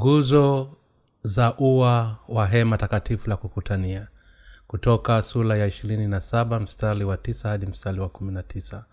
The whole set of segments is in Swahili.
nguzo za ua wa hema takatifu la kukutania. Kutoka sura ya ishirini na saba mstari wa tisa hadi mstari wa kumi na tisa.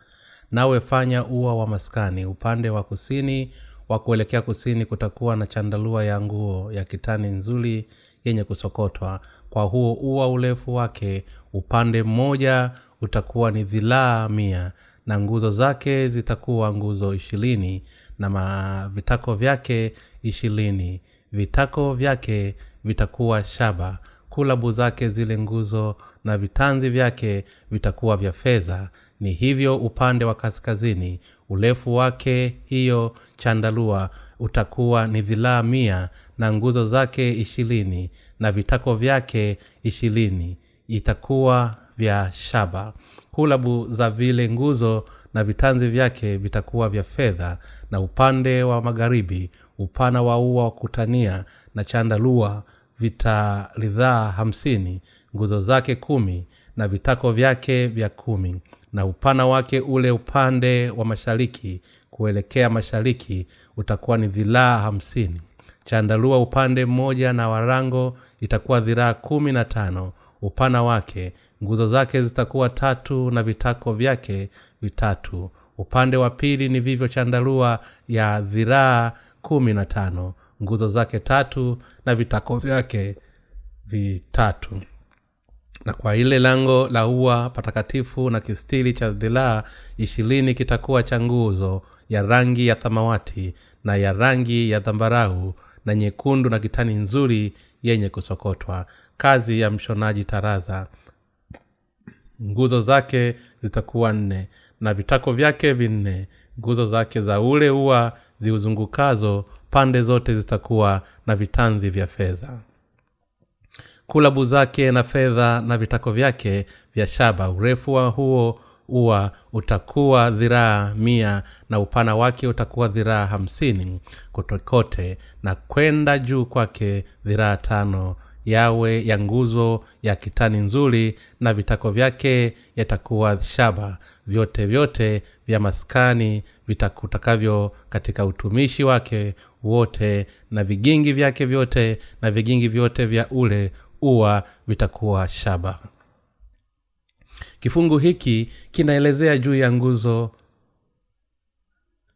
Nawe fanya ua wa maskani. Upande wa kusini wa kuelekea kusini kutakuwa na chandalua ya nguo ya kitani nzuri yenye kusokotwa. Kwa huo ua urefu wake upande mmoja utakuwa ni dhilaa mia na nguzo zake zitakuwa nguzo ishirini na mavitako vyake ishirini. Vitako vyake vitakuwa shaba. Kulabu zake zile nguzo na vitanzi vyake vitakuwa vya fedha. Ni hivyo upande wa kaskazini. Urefu wake hiyo chandalua utakuwa ni dhilaa mia na nguzo zake ishirini na vitako vyake ishirini. Itakuwa vya shaba. Kulabu za vile nguzo na vitanzi vyake vitakuwa vya fedha na upande wa magharibi upana wa ua wa kutania na chandalua vitaridhaa hamsini nguzo zake kumi na vitako vyake vya kumi na upana wake ule upande wa mashariki kuelekea mashariki utakuwa ni dhilaa hamsini. Chandalua upande mmoja na warango itakuwa dhiraa kumi na tano upana wake nguzo zake zitakuwa tatu na vitako vyake vitatu. Upande wa pili ni vivyo chandarua ya dhiraa kumi na tano. Nguzo zake tatu na vitako vyake vitatu. Na kwa ile lango la ua patakatifu na kistili cha dhilaa ishirini kitakuwa cha nguzo ya rangi ya thamawati na ya rangi ya dhambarau na nyekundu na kitani nzuri yenye kusokotwa. Kazi ya mshonaji taraza nguzo zake zitakuwa nne na vitako vyake vinne. Nguzo zake za ule ua ziuzungukazo pande zote zitakuwa na vitanzi vya fedha. Kulabu zake na fedha na vitako vyake vya shaba urefu wa huo ua utakuwa dhiraa mia na upana wake utakuwa dhiraa hamsini kotekote na kwenda juu kwake dhiraa tano yawe ya nguzo ya kitani nzuri na vitako vyake yatakuwa shaba. Vyote vyote vya maskani vitakutakavyo katika utumishi wake wote na vigingi vyake vyote na vigingi vyote vya ule ua vitakuwa shaba. Kifungu hiki kinaelezea juu ya nguzo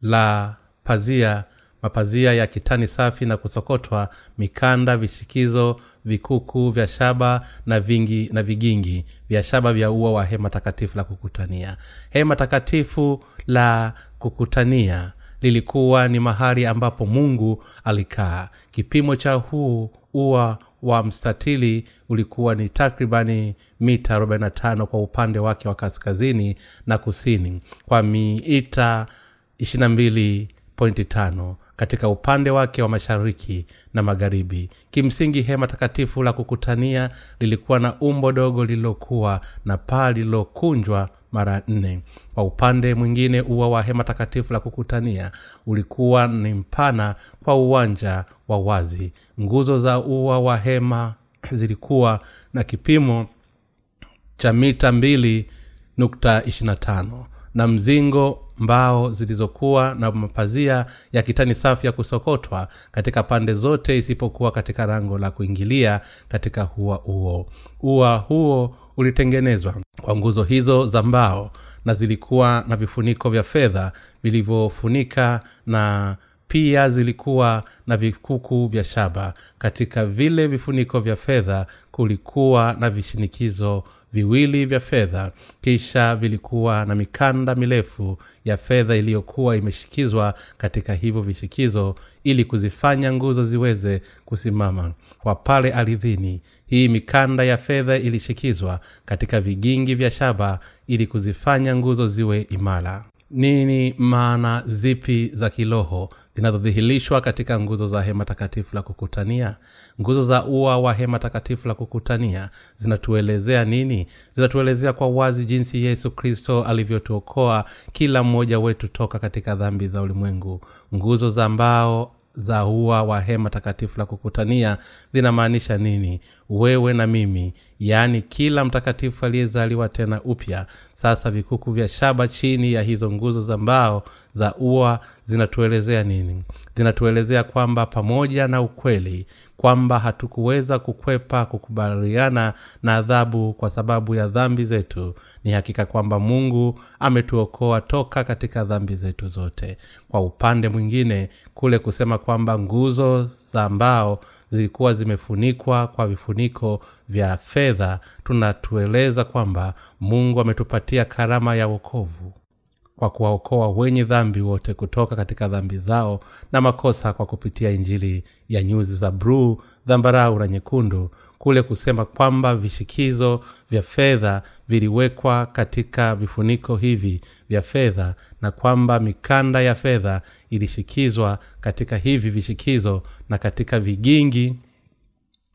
la pazia mapazia ya kitani safi na kusokotwa mikanda vishikizo vikuku vya shaba na vingi na vigingi vya shaba vya ua wa hema takatifu la kukutania. Hema takatifu la kukutania lilikuwa ni mahali ambapo mungu alikaa. Kipimo cha huu ua wa mstatili ulikuwa ni takribani mita 45 kwa upande wake wa kaskazini na kusini kwa miita 22.5 katika upande wake wa mashariki na magharibi. Kimsingi hema takatifu la kukutania lilikuwa na umbo dogo lililokuwa na paa lililokunjwa mara nne. Kwa upande mwingine ua wa hema takatifu la kukutania ulikuwa ni mpana kwa uwanja wa wazi. Nguzo za ua wa hema zilikuwa na kipimo cha mita mbili nukta ishirina tano na mzingo mbao zilizokuwa na mapazia ya kitani safi ya kusokotwa katika pande zote isipokuwa katika rango la kuingilia katika hua huo. Ua huo ulitengenezwa kwa nguzo hizo za mbao na zilikuwa na vifuniko vya fedha vilivyofunika na pia zilikuwa na vikuku vya shaba. Katika vile vifuniko vya fedha kulikuwa na vishinikizo viwili vya fedha. Kisha vilikuwa na mikanda mirefu ya fedha iliyokuwa imeshikizwa katika hivyo vishikizo ili kuzifanya nguzo ziweze kusimama. Kwa pale aridhini hii mikanda ya fedha ilishikizwa katika vigingi vya shaba ili kuzifanya nguzo ziwe imara nini maana zipi za kiroho zinazodhihirishwa katika nguzo za hema takatifu la kukutania? Nguzo za ua wa hema takatifu la kukutania zinatuelezea nini? Zinatuelezea kwa wazi jinsi yesu kristo alivyotuokoa kila mmoja wetu toka katika dhambi za ulimwengu. Nguzo za mbao za ua wa hema takatifu la kukutania zinamaanisha nini? Wewe na mimi yaani kila mtakatifu aliyezaliwa tena upya. Sasa vikuku vya shaba chini ya hizo nguzo za mbao za ua zinatuelezea nini? Zinatuelezea kwamba pamoja na ukweli kwamba hatukuweza kukwepa kukubaliana na adhabu kwa sababu ya dhambi zetu. Ni hakika kwamba mungu ametuokoa toka katika dhambi zetu zote. Kwa upande mwingine kule kusema kwamba nguzo za mbao zilikuwa zimefunikwa kwa vifuniko vya fedha tunatueleza kwamba mungu ametupatia karama ya wokovu kwa kuwaokoa wenye dhambi wote kutoka katika dhambi zao na makosa kwa kupitia injili ya nyuzi za bruu dhambarau na nyekundu kule kusema kwamba vishikizo vya fedha viliwekwa katika vifuniko hivi vya fedha na kwamba mikanda ya fedha ilishikizwa katika hivi vishikizo na katika vigingi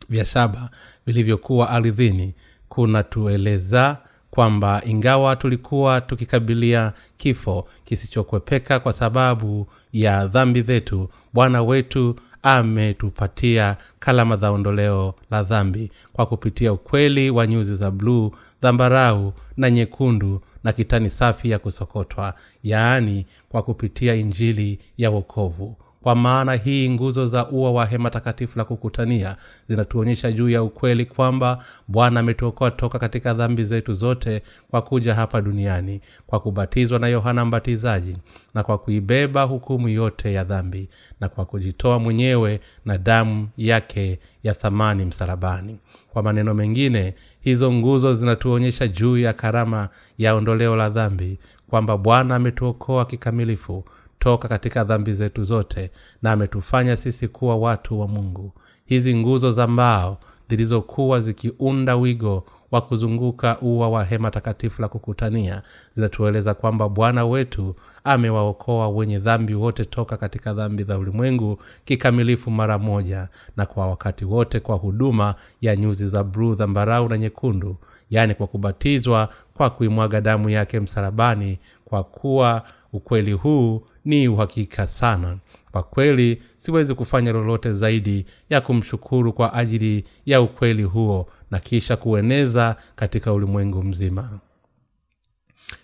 vya shaba vilivyokuwa ardhini. Kunatueleza kwamba ingawa tulikuwa tukikabilia kifo kisichokwepeka kwa sababu ya dhambi zetu bwana wetu ametupatia kalama za ondoleo la dhambi kwa kupitia ukweli wa nyuzi za bluu dhambarau na nyekundu na kitani safi ya kusokotwa yaani kwa kupitia injili ya wokovu kwa maana hii nguzo za ua wa hema takatifu la kukutania zinatuonyesha juu ya ukweli kwamba bwana ametuokoa toka katika dhambi zetu zote kwa kuja hapa duniani kwa kubatizwa na yohana mbatizaji na kwa kuibeba hukumu yote ya dhambi na kwa kujitoa mwenyewe na damu yake ya thamani msalabani. Kwa maneno mengine hizo nguzo zinatuonyesha juu ya karama ya ondoleo la dhambi kwamba bwana ametuokoa kikamilifu toka katika dhambi zetu zote na ametufanya sisi kuwa watu wa mungu. Hizi nguzo za mbao zilizokuwa zikiunda wigo wa kuzunguka ua wa hema takatifu la kukutania zinatueleza kwamba bwana wetu amewaokoa wenye dhambi wote toka katika dhambi za ulimwengu kikamilifu mara moja na kwa wakati wote kwa huduma ya nyuzi za bluu dhambarau na nyekundu yaani kwa kubatizwa kwa kuimwaga damu yake msalabani kwa kuwa ukweli huu ni uhakika sana. Kwa kweli siwezi kufanya lolote zaidi ya kumshukuru kwa ajili ya ukweli huo na kisha kueneza katika ulimwengu mzima.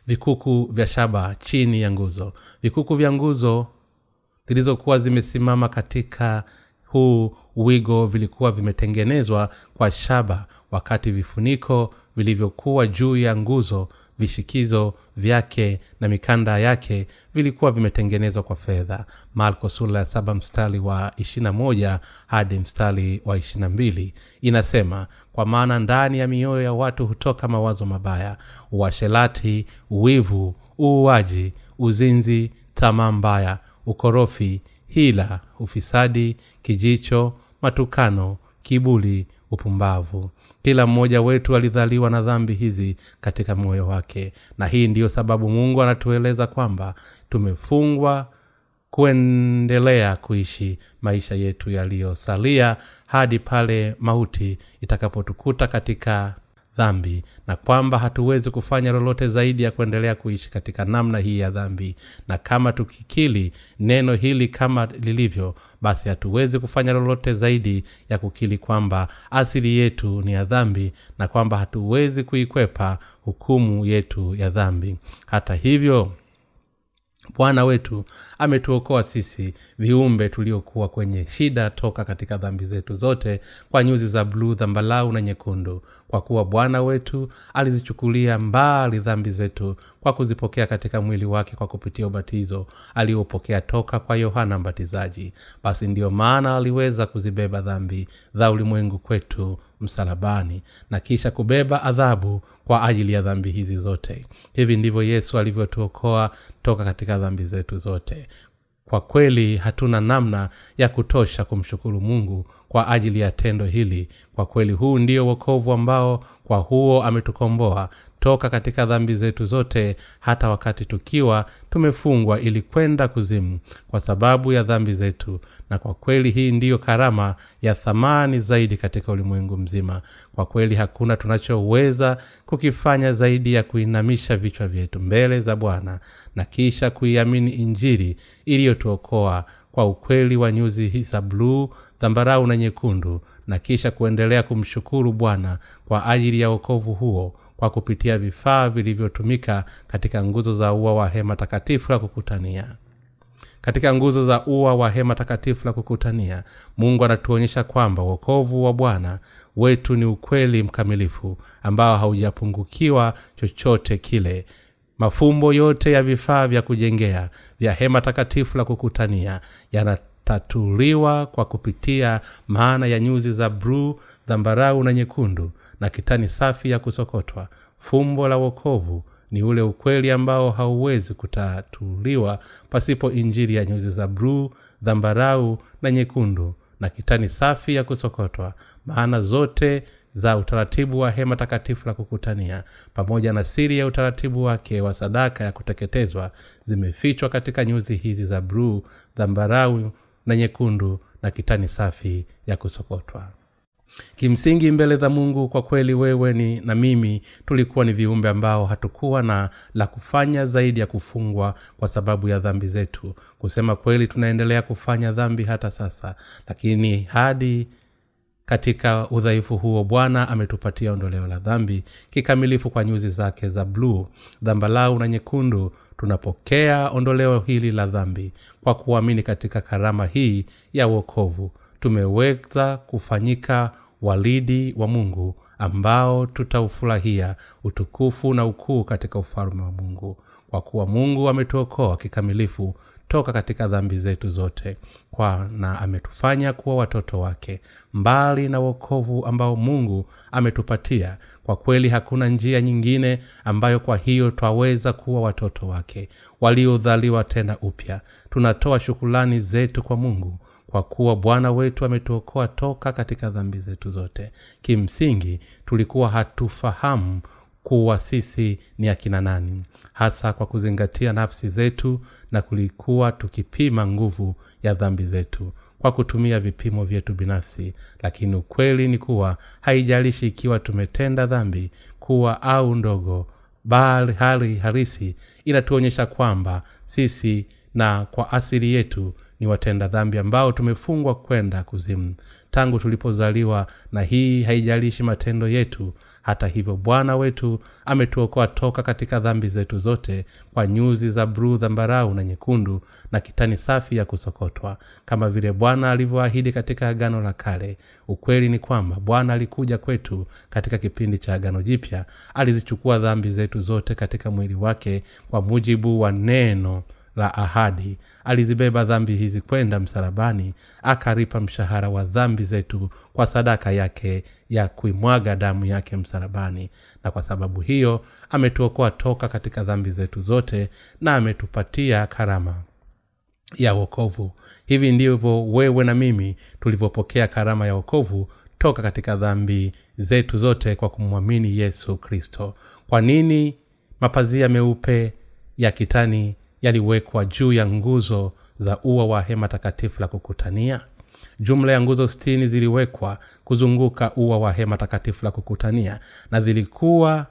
Vikuku vya shaba chini ya nguzo. Vikuku vya nguzo zilizokuwa zimesimama katika huu wigo vilikuwa vimetengenezwa kwa shaba wakati vifuniko vilivyokuwa juu ya nguzo vishikizo vyake na mikanda yake vilikuwa vimetengenezwa kwa fedha. Marko sura ya saba mstari wa ishirina moja hadi mstari wa ishirina mbili inasema kwa maana ndani ya mioyo ya watu hutoka mawazo mabaya uashelati uwivu uuaji uzinzi tamaa mbaya ukorofi hila ufisadi kijicho matukano kibuli upumbavu kila mmoja wetu alidhaliwa na dhambi hizi katika moyo wake. Na hii ndiyo sababu mungu anatueleza kwamba tumefungwa kuendelea kuishi maisha yetu yaliyosalia hadi pale mauti itakapotukuta katika dhambi na kwamba hatuwezi kufanya lolote zaidi ya kuendelea kuishi katika namna hii ya dhambi. Na kama tukikili neno hili kama lilivyo basi hatuwezi kufanya lolote zaidi ya kukili kwamba asili yetu ni ya dhambi na kwamba hatuwezi kuikwepa hukumu yetu ya dhambi. Hata hivyo bwana wetu ametuokoa sisi viumbe tuliokuwa kwenye shida toka katika dhambi zetu zote kwa nyuzi za bluu dhambalau na nyekundu. Kwa kuwa bwana wetu alizichukulia mbali dhambi zetu kwa kuzipokea katika mwili wake kwa kupitia ubatizo aliopokea toka kwa yohana mbatizaji. Basi ndiyo maana aliweza kuzibeba dhambi za ulimwengu kwetu msalabani na kisha kubeba adhabu kwa ajili ya dhambi hizi zote. Hivi ndivyo yesu alivyotuokoa toka katika dhambi zetu zote kwa kweli hatuna namna ya kutosha kumshukuru mungu kwa ajili ya tendo hili. Kwa kweli huu ndio wokovu ambao kwa huo ametukomboa toka katika dhambi zetu zote hata wakati tukiwa tumefungwa ili kwenda kuzimu kwa sababu ya dhambi zetu. Na kwa kweli hii ndiyo karama ya thamani zaidi katika ulimwengu mzima. Kwa kweli hakuna tunachoweza kukifanya zaidi ya kuinamisha vichwa vyetu mbele za bwana na kisha kuiamini injiri iliyotuokoa kwa ukweli wa nyuzi za bluu dhambarau na nyekundu na kisha kuendelea kumshukuru bwana kwa ajili ya wokovu huo kwa kupitia vifaa vilivyotumika katika nguzo za ua wa hema takatifu la kukutania. Katika nguzo za ua wa hema takatifu la kukutania mungu anatuonyesha kwamba uokovu wa bwana wetu ni ukweli mkamilifu ambao haujapungukiwa chochote kile. Mafumbo yote ya vifaa vya kujengea vya hema takatifu la kukutania yanatatuliwa kwa kupitia maana ya nyuzi za bruu dhambarau na nyekundu na kitani safi ya kusokotwa. Fumbo la wokovu ni ule ukweli ambao hauwezi kutatuliwa pasipo injiri ya nyuzi za bruu dhambarau na nyekundu na kitani safi ya kusokotwa maana zote za utaratibu wa hema takatifu la kukutania pamoja na siri ya utaratibu wake wa sadaka ya kuteketezwa zimefichwa katika nyuzi hizi za bruu dhambarau na nyekundu na kitani safi ya kusokotwa. Kimsingi mbele za mungu kwa kweli wewe ni na mimi tulikuwa ni viumbe ambao hatukuwa na la kufanya zaidi ya kufungwa kwa sababu ya dhambi zetu. Kusema kweli tunaendelea kufanya dhambi hata sasa lakini hadi katika udhaifu huo bwana ametupatia ondoleo la dhambi kikamilifu kwa nyuzi zake za bluu dhambalau na nyekundu tunapokea ondoleo hili la dhambi kwa kuamini katika karama hii ya uokovu tumeweza kufanyika walidi wa mungu ambao tutaufurahia utukufu na ukuu katika ufalme wa mungu. Kwa kuwa mungu ametuokoa kikamilifu toka katika dhambi zetu zote kwa na ametufanya kuwa watoto wake mbali na uokovu ambao mungu ametupatia. Kwa kweli hakuna njia nyingine ambayo kwa hiyo twaweza kuwa watoto wake waliodhaliwa tena upya. Tunatoa shukulani zetu kwa mungu kwa kuwa bwana wetu ametuokoa toka katika dhambi zetu zote. Kimsingi tulikuwa hatufahamu kuwa sisi ni akina nani. Hasa kwa kuzingatia nafsi zetu na kulikuwa tukipima nguvu ya dhambi zetu. Kwa kutumia vipimo vyetu binafsi. Lakini ukweli ni kuwa haijalishi ikiwa tumetenda dhambi kuwa au ndogo bali hali harisi inatuonyesha kwamba sisi na kwa asili yetu ni watenda dhambi ambao tumefungwa kwenda kuzimu tangu tulipozaliwa na hii haijalishi matendo yetu. Hata hivyo bwana wetu ametuokoa toka katika dhambi zetu zote kwa nyuzi za bruu dhambarau na nyekundu na kitani safi ya kusokotwa kama vile bwana alivyoahidi katika agano la kale. Ukweli ni kwamba bwana alikuja kwetu katika kipindi cha agano jipya. Alizichukua dhambi zetu zote katika mwili wake kwa mujibu wa neno la ahadi. Alizibeba dhambi hizi kwenda msalabani akaripa mshahara wa dhambi zetu kwa sadaka yake ya kuimwaga damu yake msalabani. Na kwa sababu hiyo ametuokoa toka katika dhambi zetu zote na ametupatia karama ya wokovu. Hivi ndivyo wewe na mimi tulivyopokea karama ya wokovu toka katika dhambi zetu zote kwa kumwamini yesu kristo. Kwa nini mapazia meupe ya kitani yaliwekwa juu ya nguzo za ua wa hema takatifu la kukutania. Jumla ya nguzo stini ziliwekwa kuzunguka ua wa hema takatifu la kukutania na zilikuwa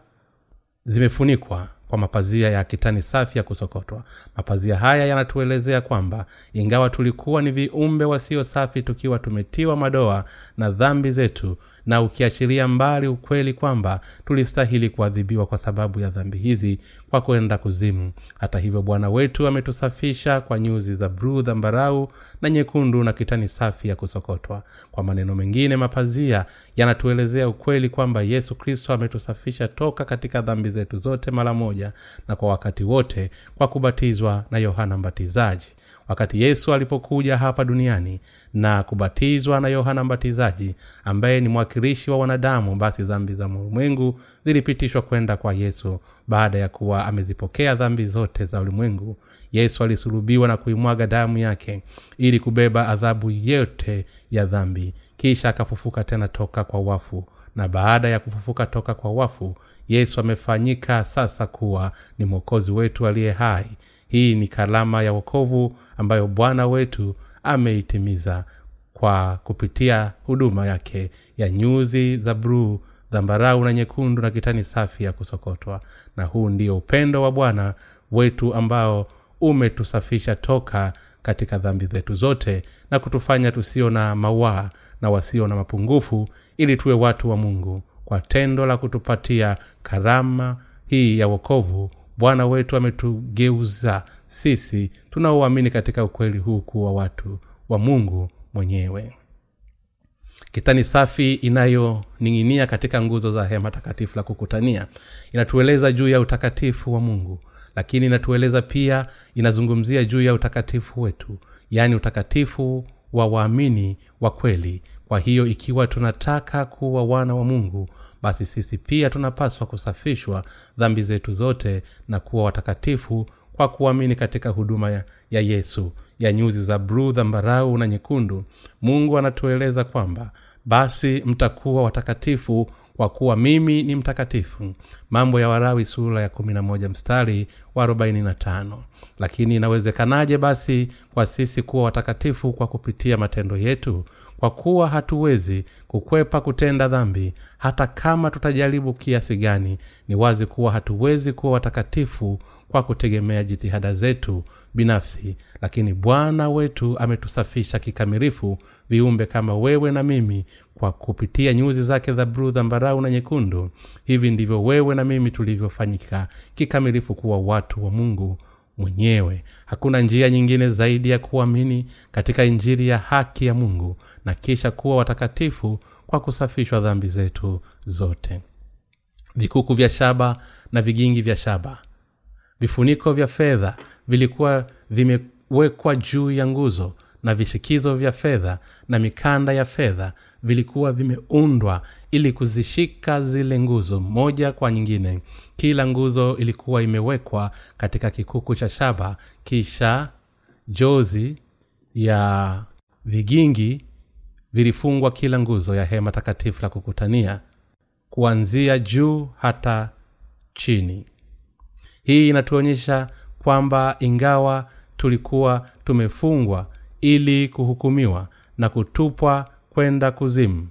zimefunikwa kwa mapazia ya kitani safi ya kusokotwa. Mapazia haya yanatuelezea kwamba ingawa tulikuwa ni viumbe wasio safi tukiwa tumetiwa madoa na dhambi zetu na ukiachilia mbali ukweli kwamba tulistahili kuadhibiwa kwa sababu ya dhambi hizi kwa kwenda kuzimu. Hata hivyo bwana wetu ametusafisha kwa nyuzi za bruu dhambarau na nyekundu na kitani safi ya kusokotwa. Kwa maneno mengine mapazia yanatuelezea ukweli kwamba yesu kristo ametusafisha toka katika dhambi zetu zote mara moja na kwa wakati wote kwa kubatizwa na yohana mbatizaji. Wakati yesu alipokuja hapa duniani na kubatizwa na yohana mbatizaji ambaye ni mwakilishi wa wanadamu basi dhambi za ulimwengu zilipitishwa kwenda kwa yesu. Baada ya kuwa amezipokea dhambi zote za ulimwengu yesu alisulubiwa na kuimwaga damu yake ili kubeba adhabu yote ya dhambi. Kisha akafufuka tena toka kwa wafu. Na baada ya kufufuka toka kwa wafu yesu amefanyika sasa kuwa ni mwokozi wetu aliye hai. Hii ni kalama ya wokovu ambayo bwana wetu ameitimiza kwa kupitia huduma yake ya nyuzi za bruu dhambarau na nyekundu na kitani safi ya kusokotwa. Na huu ndio upendo wa bwana wetu ambao umetusafisha toka katika dhambi zetu zote na kutufanya tusio na mawaa na wasio na mapungufu ili tuwe watu wa mungu. Kwa tendo la kutupatia karama hii ya wokovu bwana wetu ametugeuza sisi tunaoamini katika ukweli huu kuwa watu wa mungu mwenyewe. Kitani safi inayoning'inia katika nguzo za hema takatifu la kukutania. Inatueleza juu ya utakatifu wa mungu lakini inatueleza pia inazungumzia juu ya utakatifu wetu yaani utakatifu wa waamini wa kweli. Kwa hiyo ikiwa tunataka kuwa wana wa mungu basi sisi pia tunapaswa kusafishwa dhambi zetu zote na kuwa watakatifu kwa kuamini katika huduma ya, ya yesu ya nyuzi za bluu dhambarau na nyekundu mungu anatueleza kwamba basi mtakuwa watakatifu kwa kuwa mimi ni mtakatifu. Mambo ya warawi sura ya kumi na moja mstari wa arobaini na tano. Lakini inawezekanaje basi kwa sisi kuwa watakatifu kwa kupitia matendo yetu kwa kuwa hatuwezi kukwepa kutenda dhambi hata kama tutajaribu kiasi gani ni wazi kuwa hatuwezi kuwa watakatifu kwa kutegemea jitihada zetu binafsi. Lakini bwana wetu ametusafisha kikamilifu viumbe kama wewe na mimi kwa kupitia nyuzi zake za bruu dhambarau na nyekundu. Hivi ndivyo wewe na mimi tulivyofanyika kikamilifu kuwa watu wa mungu mwenyewe. Hakuna njia nyingine zaidi ya kuamini katika injili ya haki ya mungu na kisha kuwa watakatifu kwa kusafishwa dhambi zetu zote. Vikuku vya shaba na vigingi vya shaba. Vifuniko vya fedha vilikuwa vimewekwa juu ya nguzo na vishikizo vya fedha na mikanda ya fedha vilikuwa vimeundwa ili kuzishika zile nguzo moja kwa nyingine kila nguzo ilikuwa imewekwa katika kikuku cha shaba kisha jozi ya vigingi vilifungwa kila nguzo ya hema takatifu la kukutania kuanzia juu hata chini. Hii inatuonyesha kwamba ingawa tulikuwa tumefungwa ili kuhukumiwa na kutupwa kwenda kuzimu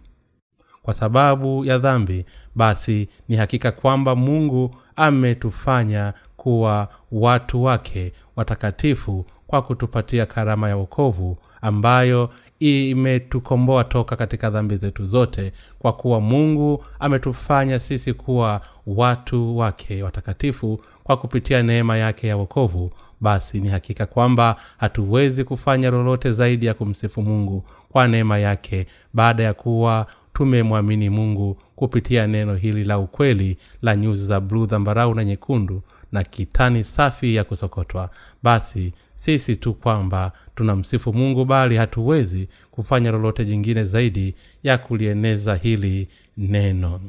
kwa sababu ya dhambi basi ni hakika kwamba mungu ametufanya kuwa watu wake watakatifu kwa kutupatia karama ya wokovu ambayo imetukomboa toka katika dhambi zetu zote kwa kuwa mungu ametufanya sisi kuwa watu wake watakatifu kwa kupitia neema yake ya wokovu. Basi ni hakika kwamba hatuwezi kufanya lolote zaidi ya kumsifu mungu kwa neema yake baada ya kuwa tumemwamini mungu kupitia neno hili la ukweli la nyuzi za bluu dhambarau na nyekundu na kitani safi ya kusokotwa. Basi sisi tu kwamba tunamsifu mungu bali hatuwezi kufanya lolote jingine zaidi ya kulieneza hili neno.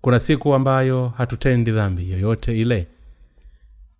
Kuna siku ambayo hatutendi dhambi yoyote ile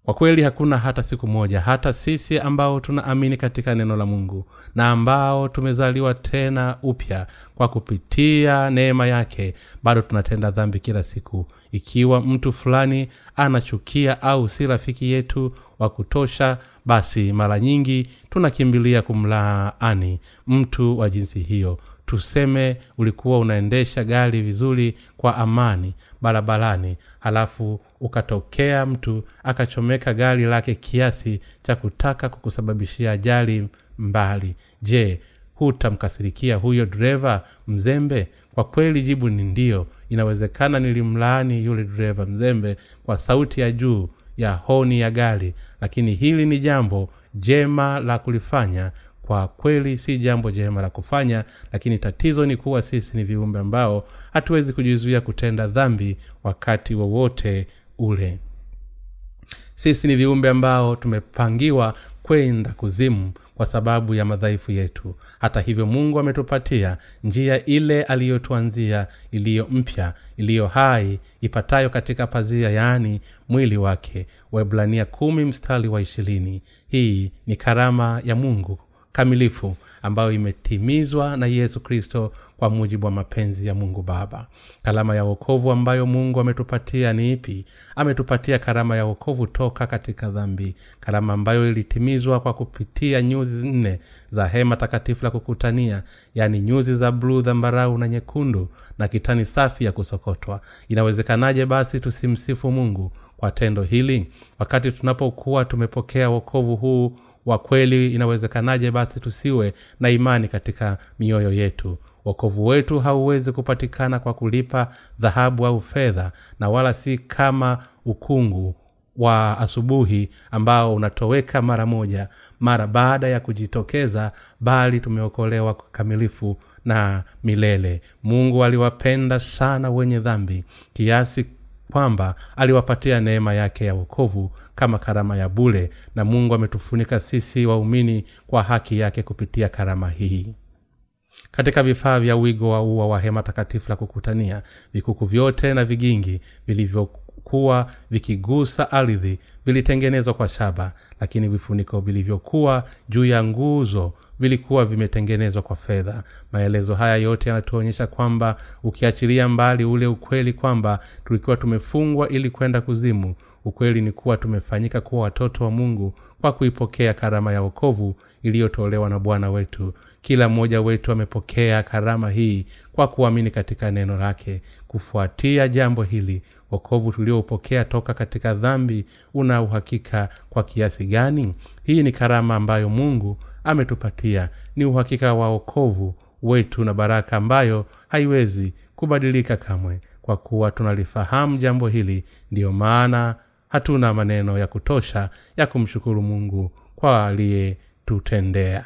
kwa kweli hakuna hata siku moja hata sisi ambao tunaamini katika neno la mungu na ambao tumezaliwa tena upya kwa kupitia neema yake bado tunatenda dhambi kila siku. Ikiwa mtu fulani anachukia au si rafiki yetu wa kutosha basi mara nyingi tunakimbilia kumlaani mtu wa jinsi hiyo. Tuseme ulikuwa unaendesha gari vizuri kwa amani barabarani halafu ukatokea mtu akachomeka gari lake kiasi cha kutaka kukusababishia ajali mbali. Je hutamkasirikia huyo dereva mzembe? Kwa kweli jibu ni ndio. Inawezekana nilimlaani yule dereva mzembe kwa sauti ya juu ya honi ya gari lakini hili ni jambo jema la kulifanya. Kwa kweli si jambo jema la kufanya lakini tatizo ni kuwa sisi ni viumbe ambao hatuwezi kujizuia kutenda dhambi wakati wowote ule. Sisi ni viumbe ambao tumepangiwa kwenda kuzimu kwa sababu ya madhaifu yetu. Hata hivyo mungu ametupatia njia ile aliyotuanzia iliyo mpya iliyo hai ipatayo katika pazia yaani mwili wake. Waibrania kumi mstari wa ishirini. Hii ni karama ya mungu kamilifu ambayo imetimizwa na yesu kristo kwa mujibu wa mapenzi ya mungu baba. Karama ya wokovu ambayo mungu ametupatia ni ipi? Ametupatia karama ya wokovu toka katika dhambi. Karama ambayo ilitimizwa kwa kupitia nyuzi nne za hema takatifu la kukutania yaani nyuzi za bluu dhambarau na nyekundu na kitani safi ya kusokotwa. Inawezekanaje basi tusimsifu mungu kwa tendo hili? Wakati tunapokuwa tumepokea wokovu huu wa kweli inawezekanaje basi tusiwe na imani katika mioyo yetu? Wokovu wetu hauwezi kupatikana kwa kulipa dhahabu au fedha na wala si kama ukungu wa asubuhi ambao unatoweka mara moja mara baada ya kujitokeza bali tumeokolewa kikamilifu na milele. Mungu aliwapenda sana wenye dhambi kiasi kwamba aliwapatia neema yake ya wokovu kama karama ya bule na mungu ametufunika sisi waumini kwa haki yake kupitia karama hii. Katika vifaa vya wigo wa ua wa hema takatifu la kukutania vikuku vyote na vigingi vilivyokuwa vikigusa ardhi vilitengenezwa kwa shaba lakini vifuniko vilivyokuwa juu ya nguzo vilikuwa vimetengenezwa kwa fedha. Maelezo haya yote yanatuonyesha kwamba ukiachilia mbali ule ukweli kwamba tulikuwa tumefungwa ili kwenda kuzimu ukweli ni kuwa tumefanyika kuwa watoto wa mungu kwa kuipokea karama ya wokovu iliyotolewa na bwana wetu. Kila mmoja wetu amepokea karama hii kwa kuamini katika neno lake. Kufuatia jambo hili wokovu tulioupokea toka katika dhambi una uhakika kwa kiasi gani? Hii ni karama ambayo mungu ametupatia. Ni uhakika wa okovu wetu na baraka ambayo haiwezi kubadilika kamwe. Kwa kuwa tunalifahamu jambo hili ndiyo maana hatuna maneno ya kutosha ya kumshukuru mungu kwa aliyetutendea.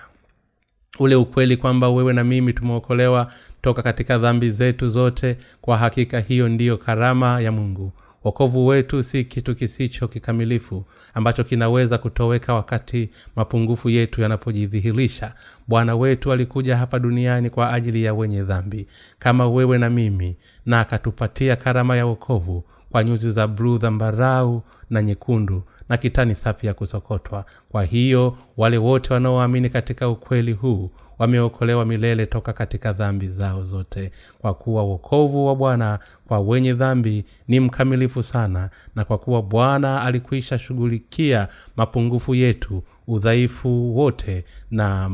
Ule ukweli kwamba wewe na mimi tumeokolewa toka katika dhambi zetu zote kwa hakika hiyo ndiyo karama ya mungu wokovu wetu si kitu kisicho kikamilifu ambacho kinaweza kutoweka wakati mapungufu yetu yanapojidhihirisha. Bwana wetu alikuja hapa duniani kwa ajili ya wenye dhambi. Kama wewe na mimi na akatupatia karama ya wokovu kwa nyuzi za bluu dhambarau na nyekundu na kitani safi ya kusokotwa. Kwa hiyo wale wote wanaoamini katika ukweli huu wameokolewa milele toka katika dhambi zao zote. Kwa kuwa wokovu wa bwana kwa wenye dhambi ni mkamilifu sana na kwa kuwa bwana alikwisha shughulikia mapungufu yetu udhaifu wote na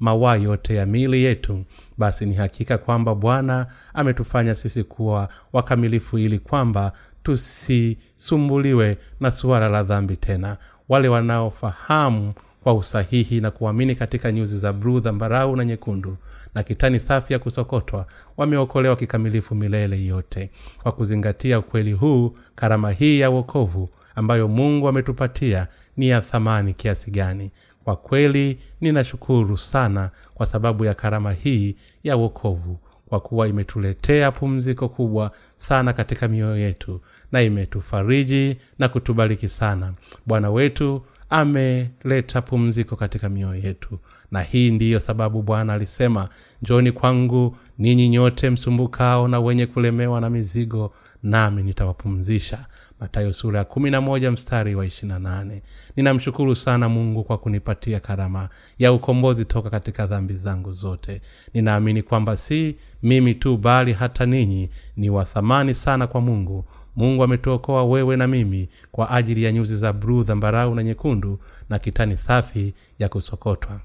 mawaa yote ya miili yetu basi ni hakika kwamba bwana ametufanya sisi kuwa wakamilifu ili kwamba tusisumbuliwe na suala la dhambi tena. Wale wanaofahamu kwa usahihi na kuamini katika nyuzi za bluu dhambarau na nyekundu na kitani safi ya kusokotwa wameokolewa kikamilifu milele yote. Kwa kuzingatia ukweli huu karama hii ya uokovu ambayo mungu ametupatia ni ya thamani kiasi gani? Kwa kweli ninashukuru sana kwa sababu ya karama hii ya uokovu kwa kuwa imetuletea pumziko kubwa sana katika mioyo yetu na imetufariji na kutubariki sana. Bwana wetu ameleta pumziko katika mioyo yetu na hii ndiyo sababu bwana alisema njoni kwangu ninyi nyote msumbukao na wenye kulemewa na mizigo nami nitawapumzisha matayo sura ya kumi na moja mstari wa ishirina nane. Ninamshukuru sana mungu kwa kunipatia karama ya ukombozi toka katika dhambi zangu zote. Ninaamini kwamba si mimi tu bali hata ninyi ni wa thamani sana kwa mungu. Mungu ametuokoa wewe na mimi kwa ajili ya nyuzi za bluu dhambarau na nyekundu na kitani safi ya kusokotwa.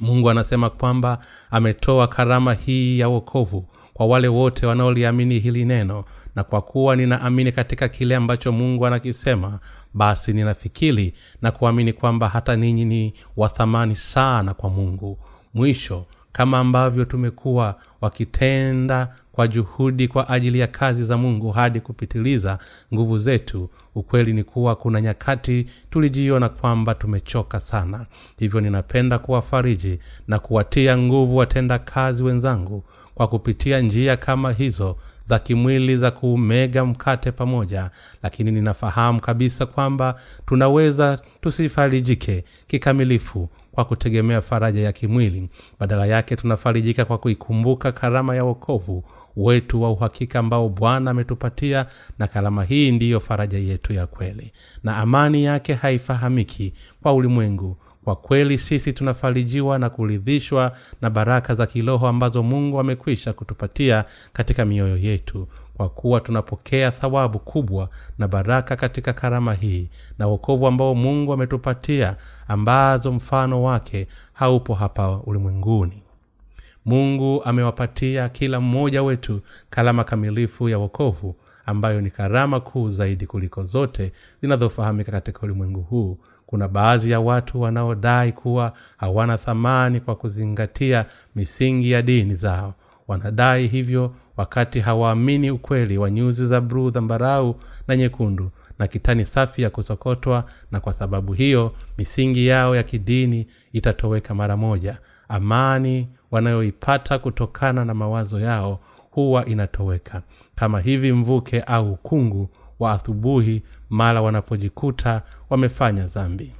Mungu anasema kwamba ametoa karama hii ya wokovu kwa wale wote wanaoliamini hili neno na kwa kuwa ninaamini katika kile ambacho mungu anakisema basi ninafikiri na kuamini kwamba hata ninyi ni wathamani sana kwa mungu. Mwisho kama ambavyo tumekuwa wakitenda kwa juhudi kwa ajili ya kazi za mungu hadi kupitiliza nguvu zetu ukweli ni kuwa kuna nyakati tulijiona kwamba tumechoka sana. Hivyo ninapenda kuwafariji na kuwatia nguvu watenda kazi wenzangu kwa kupitia njia kama hizo za kimwili za kumega mkate pamoja lakini ninafahamu kabisa kwamba tunaweza tusifarijike kikamilifu kwa kutegemea faraja ya kimwili. Badala yake tunafarijika kwa kuikumbuka karama ya wokovu wetu wa uhakika ambao bwana ametupatia na karama hii ndiyo faraja yetu ya kweli. Na amani yake haifahamiki kwa ulimwengu kwa kweli sisi tunafarijiwa na kuridhishwa na baraka za kiroho ambazo mungu amekwisha kutupatia katika mioyo yetu. Kwa kuwa tunapokea thawabu kubwa na baraka katika karama hii na wokovu ambao mungu ametupatia ambazo mfano wake haupo hapa ulimwenguni. Mungu amewapatia kila mmoja wetu karama kamilifu ya wokovu ambayo ni karama kuu zaidi kuliko zote zinazofahamika katika ulimwengu huu kuna baadhi ya watu wanaodai kuwa hawana thamani kwa kuzingatia misingi ya dini zao. Wanadai hivyo wakati hawaamini ukweli wa nyuzi za bruu dhambarau na nyekundu na kitani safi ya kusokotwa na kwa sababu hiyo misingi yao ya kidini itatoweka mara moja. Amani wanayoipata kutokana na mawazo yao huwa inatoweka. Kama hivi mvuke au ukungu wa adhubuhi mara wanapojikuta wamefanya dhambi.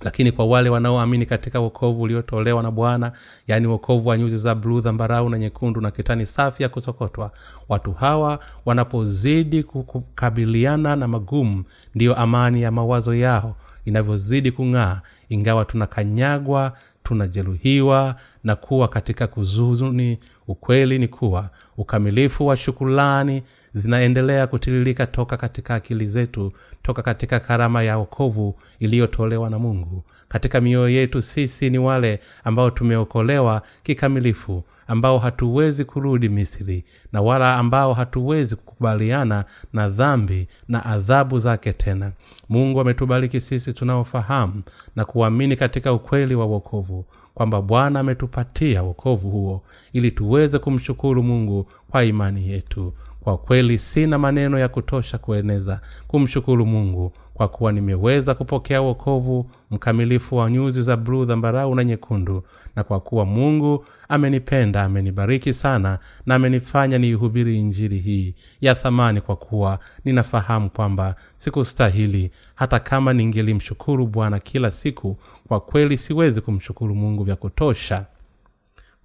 Lakini kwa wale wanaoamini katika wokovu uliotolewa na bwana yaani wokovu wa nyuzi za bluu dhambarau na nyekundu na kitani safi ya kusokotwa watu hawa wanapozidi kukabiliana na magumu ndiyo amani ya mawazo yao inavyozidi kung'aa ingawa tunakanyagwa tunajeruhiwa na kuwa katika kuzuni ukweli ni kuwa ukamilifu wa shukulani zinaendelea kutiririka toka katika akili zetu toka katika karama ya okovu iliyotolewa na mungu. Katika mioyo yetu sisi ni wale ambao tumeokolewa kikamilifu ambao hatuwezi kurudi misri na wala ambao hatuwezi kukubaliana na dhambi na adhabu zake tena. Mungu ametubariki sisi tunaofahamu na kuamini katika ukweli wa wokovu kwamba bwana ametupatia wokovu huo ili tuweze kumshukuru mungu kwa imani yetu. Kwa kweli sina maneno ya kutosha kueneza kumshukuru mungu kwa kuwa nimeweza kupokea wokovu mkamilifu wa nyuzi za bluu dhambarau na nyekundu na kwa kuwa mungu amenipenda amenibariki sana na amenifanya niihubiri injili hii ya thamani kwa kuwa ninafahamu kwamba sikustahili hata kama ningelimshukuru bwana kila siku. Kwa kweli siwezi kumshukuru mungu vya kutosha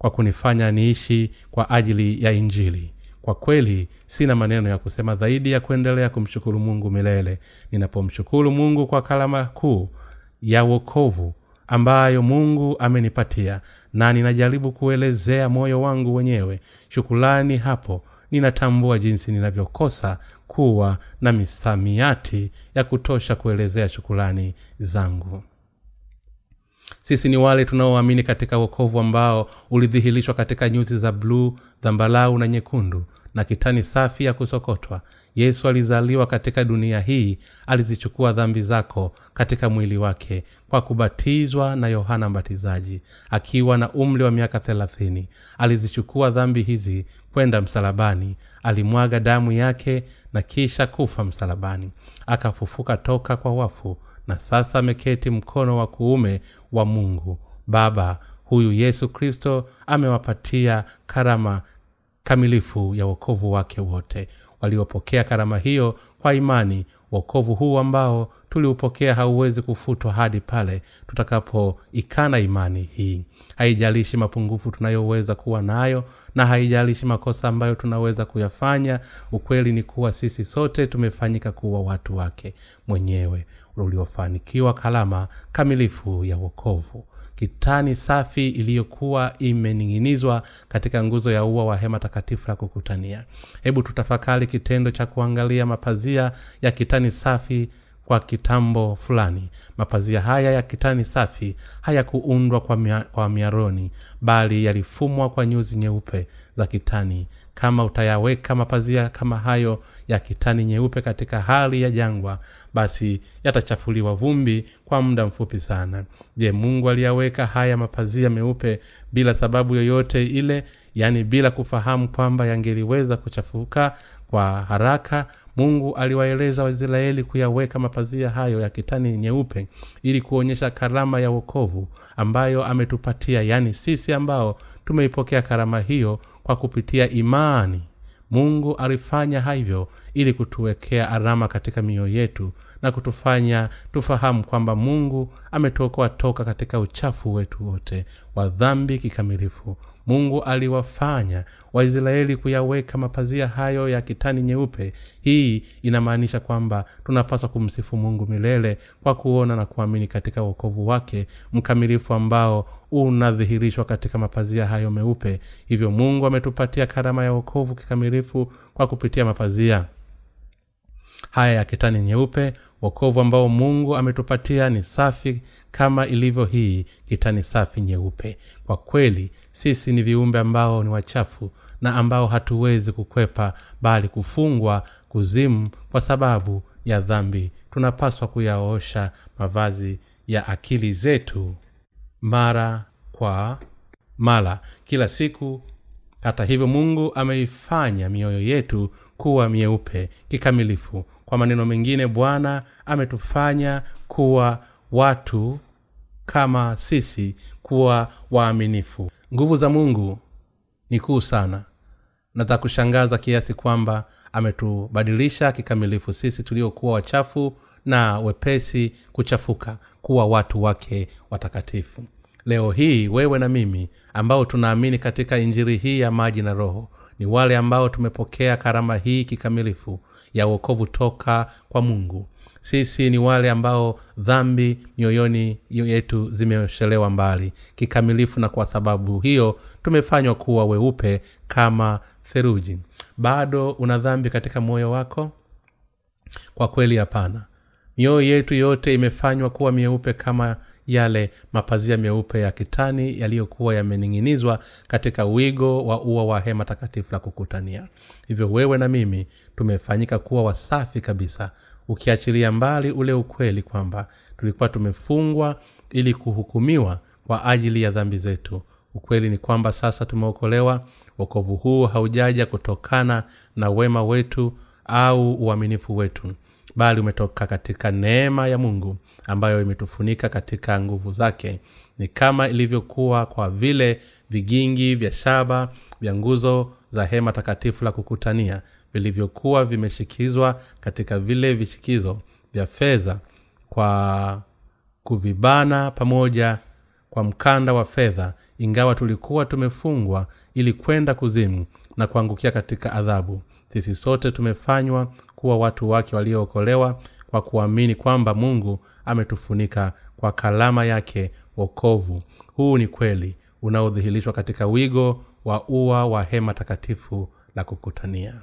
kwa kunifanya niishi kwa ajili ya injili. Kwa kweli sina maneno ya kusema zaidi ya kuendelea kumshukuru mungu milele. Ninapomshukuru mungu kwa kalama kuu ya wokovu ambayo mungu amenipatia na ninajaribu kuelezea moyo wangu wenyewe shukulani hapo ninatambua jinsi ninavyokosa kuwa na misamiati ya kutosha kuelezea shukulani zangu sisi ni wale tunaoamini katika wokovu ambao ulidhihirishwa katika nyuzi za bluu dhambalau na nyekundu na kitani safi ya kusokotwa. Yesu alizaliwa katika dunia hii alizichukua dhambi zako katika mwili wake kwa kubatizwa na yohana mbatizaji akiwa na umri wa miaka thelathini. Alizichukua dhambi hizi kwenda msalabani alimwaga damu yake na kisha kufa msalabani akafufuka toka kwa wafu na sasa ameketi mkono wa kuume wa mungu. Baba huyu yesu kristo amewapatia karama kamilifu ya wokovu wake wote. Waliopokea karama hiyo kwa imani wokovu huu ambao tuliupokea hauwezi kufutwa hadi pale tutakapoikana imani hii. Haijalishi mapungufu tunayoweza kuwa nayo na haijalishi makosa ambayo tunaweza kuyafanya ukweli ni kuwa sisi sote tumefanyika kuwa watu wake mwenyewe uliofanikiwa kalama kamilifu ya wokovu. Kitani safi iliyokuwa imening'inizwa katika nguzo ya ua wa hema takatifu la kukutania. Hebu tutafakari kitendo cha kuangalia mapazia ya kitani safi kwa kitambo fulani. Mapazia haya ya kitani safi hayakuundwa kwa, mia, kwa miaroni bali yalifumwa kwa nyuzi nyeupe za kitani. Kama utayaweka mapazia kama hayo ya kitani nyeupe katika hali ya jangwa basi yatachafuliwa vumbi kwa muda mfupi sana. Je mungu aliyaweka haya mapazia meupe bila sababu yoyote ile? Yaani bila kufahamu kwamba yangeliweza kuchafuka kwa haraka mungu aliwaeleza waisraeli kuyaweka mapazia hayo ya kitani nyeupe ili kuonyesha karama ya wokovu ambayo ametupatia yaani sisi ambao tumeipokea karama hiyo kwa kupitia imani. Mungu alifanya hivyo ili kutuwekea alama katika mioyo yetu na kutufanya tufahamu kwamba mungu ametuokoa toka katika uchafu wetu wote wa dhambi kikamilifu mungu aliwafanya waisraeli kuyaweka mapazia hayo ya kitani nyeupe. Hii inamaanisha kwamba tunapaswa kumsifu mungu milele kwa kuona na kuamini katika uokovu wake mkamilifu ambao unadhihirishwa katika mapazia hayo meupe. Hivyo mungu ametupatia karama ya uokovu kikamilifu kwa kupitia mapazia haya ya kitani nyeupe wokovu ambao mungu ametupatia ni safi kama ilivyo hii kitani safi nyeupe. Kwa kweli sisi ni viumbe ambao ni wachafu na ambao hatuwezi kukwepa bali kufungwa kuzimu kwa sababu ya dhambi. Tunapaswa kuyaosha mavazi ya akili zetu mara kwa mara. Kila siku hata hivyo mungu ameifanya mioyo yetu kuwa myeupe kikamilifu. Kwa maneno mengine bwana ametufanya kuwa watu kama sisi kuwa waaminifu. Nguvu za mungu ni kuu sana na za kushangaza kiasi kwamba ametubadilisha kikamilifu sisi tuliokuwa wachafu na wepesi kuchafuka kuwa watu wake watakatifu leo hii wewe na mimi ambao tunaamini katika injiri hii ya maji na roho ni wale ambao tumepokea karama hii kikamilifu ya uokovu toka kwa mungu. Sisi ni wale ambao dhambi mioyoni yetu zimeoshelewa mbali kikamilifu na kwa sababu hiyo tumefanywa kuwa weupe kama theruji bado una dhambi katika moyo wako? Kwa kweli hapana mioyo yetu yote imefanywa kuwa myeupe kama yale mapazia meupe ya kitani yaliyokuwa yamening'inizwa katika wigo wa ua wa hema takatifu la kukutania. Hivyo wewe na mimi tumefanyika kuwa wasafi kabisa ukiachilia mbali ule ukweli kwamba tulikuwa tumefungwa ili kuhukumiwa kwa ajili ya dhambi zetu. Ukweli ni kwamba sasa tumeokolewa wokovu huu haujaja kutokana na wema wetu au uaminifu wetu bali umetoka katika neema ya mungu ambayo imetufunika katika nguvu zake. Ni kama ilivyokuwa kwa vile vigingi vya shaba vya nguzo za hema takatifu la kukutania vilivyokuwa vimeshikizwa katika vile vishikizo vya fedha kwa kuvibana pamoja kwa mkanda wa fedha ingawa tulikuwa tumefungwa ili kwenda kuzimu na kuangukia katika adhabu. Sisi sote tumefanywa kuwa watu wake waliookolewa kwa kuamini kwamba mungu ametufunika kwa kalama yake wokovu. Huu ni kweli unaodhihirishwa katika wigo wa ua wa hema takatifu la kukutania.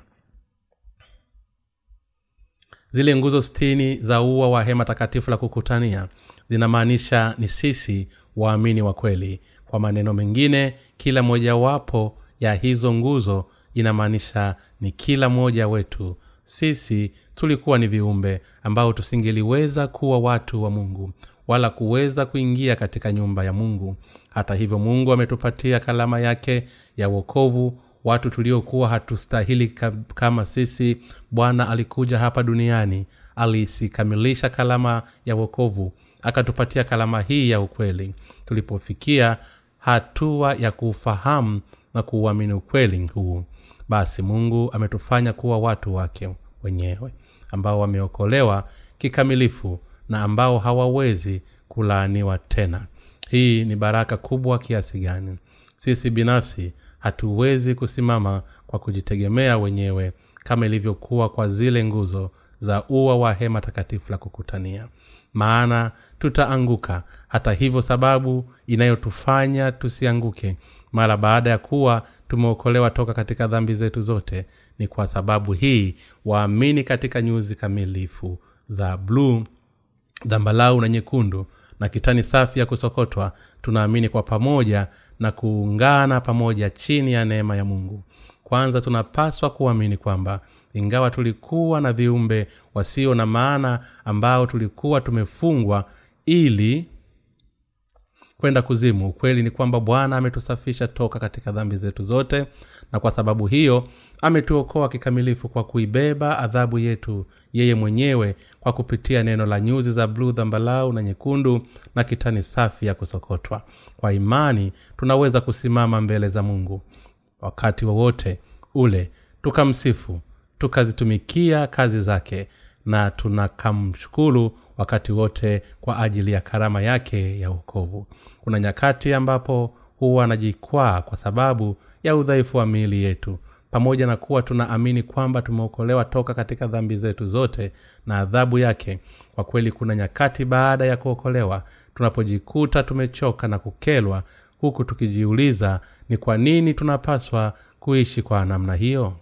Zile nguzo stini za ua wa hema takatifu la kukutania zinamaanisha ni sisi waamini wa kweli. Kwa maneno mengine kila mojawapo ya hizo nguzo inamaanisha ni kila mmoja wetu sisi tulikuwa ni viumbe ambao tusingeliweza kuwa watu wa mungu wala kuweza kuingia katika nyumba ya mungu. Hata hivyo mungu ametupatia kalama yake ya wokovu watu tuliokuwa hatustahili kama sisi. Bwana alikuja hapa duniani alisikamilisha kalama ya wokovu akatupatia kalama hii ya ukweli. Tulipofikia hatua ya kuufahamu na kuuamini ukweli huu basi mungu ametufanya kuwa watu wake wenyewe ambao wameokolewa kikamilifu na ambao hawawezi kulaaniwa tena. Hii ni baraka kubwa kiasi gani. Sisi binafsi hatuwezi kusimama kwa kujitegemea wenyewe kama ilivyokuwa kwa zile nguzo za ua wa hema takatifu la kukutania. Maana tutaanguka. Hata hivyo sababu inayotufanya tusianguke mara baada ya kuwa tumeokolewa toka katika dhambi zetu zote ni kwa sababu hii waamini katika nyuzi kamilifu za bluu dhambalau na nyekundu na kitani safi ya kusokotwa tunaamini kwa pamoja na kuungana pamoja chini ya neema ya mungu. Kwanza tunapaswa kuamini kwamba ingawa tulikuwa na viumbe wasio na maana ambao tulikuwa tumefungwa ili kwenda kuzimu. Ukweli ni kwamba bwana ametusafisha toka katika dhambi zetu zote na kwa sababu hiyo ametuokoa kikamilifu kwa kuibeba adhabu yetu yeye mwenyewe kwa kupitia neno la nyuzi za bluu dhambalau na nyekundu na kitani safi ya kusokotwa. Kwa imani tunaweza kusimama mbele za mungu. Wakati wowote ule tukamsifu tukazitumikia kazi zake na tunakamshukuru wakati wote kwa ajili ya karama yake ya uokovu kuna nyakati ambapo huwa anajikwaa kwa sababu ya udhaifu wa miili yetu. Pamoja na kuwa tunaamini kwamba tumeokolewa toka katika dhambi zetu zote na adhabu yake kwa kweli kuna nyakati baada ya kuokolewa tunapojikuta tumechoka na kukelwa huku tukijiuliza ni kwa nini tunapaswa kuishi kwa namna hiyo.